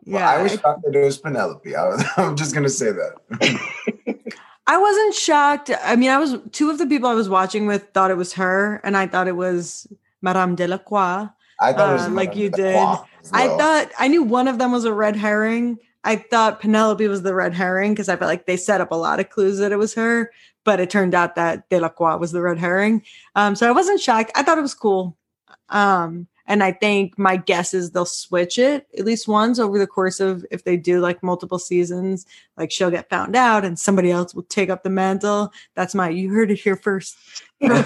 Well, yeah, I was shocked that it was Penelope. I was, *laughs* I'm just gonna say that. I wasn't shocked. I mean, I was two of the people I was watching with thought it was her, and I thought it was Madame Delacroix. I thought uh, it was uh, like you did. Well. I thought I knew one of them was a red herring. I thought Penelope was the red herring because I felt like they set up a lot of clues that it was her, but it turned out that Delacroix was the red herring. Um, so I wasn't shocked. I thought it was cool. Um, and I think my guess is they'll switch it at least once over the course of if they do like multiple seasons, like she'll get found out and somebody else will take up the mantle. That's my you heard it here first. *laughs* uh, but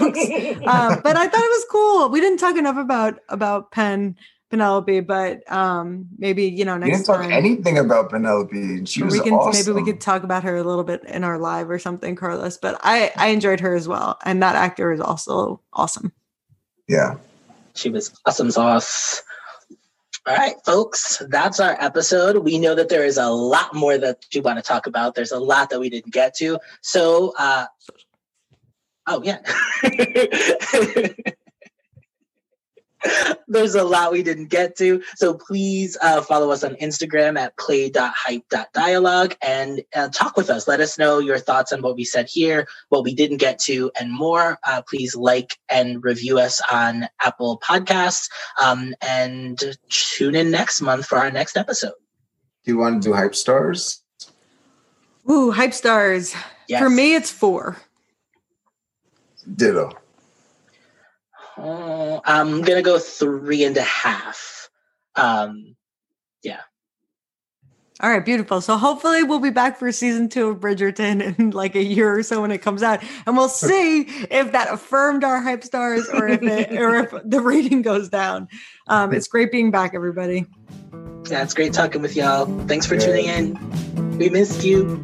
I thought it was cool. We didn't talk enough about about Penn Penelope, but um, maybe you know next time. we didn't talk anything about Penelope. She was we can, awesome. Maybe we could talk about her a little bit in our live or something, Carlos. But I I enjoyed her as well, and that actor is also awesome. Yeah. She was awesome sauce. All right, folks, that's our episode. We know that there is a lot more that you want to talk about. There's a lot that we didn't get to. So, uh, oh, yeah. *laughs* *laughs* There's a lot we didn't get to. So please uh, follow us on Instagram at play.hype.dialogue and uh, talk with us. Let us know your thoughts on what we said here, what we didn't get to, and more. Uh, please like and review us on Apple Podcasts um, and tune in next month for our next episode. Do you want to do hype stars? Ooh, hype stars. Yes. For me, it's four. Ditto. Uh, I'm gonna go three and a half. Um, yeah. All right, beautiful. So hopefully we'll be back for season two of Bridgerton *laughs* in like a year or so when it comes out, and we'll see if that affirmed our hype stars or if it or if *laughs* the rating goes down. Um, it's great being back, everybody. yeah, it's great talking with y'all. Thanks for tuning in. We missed you.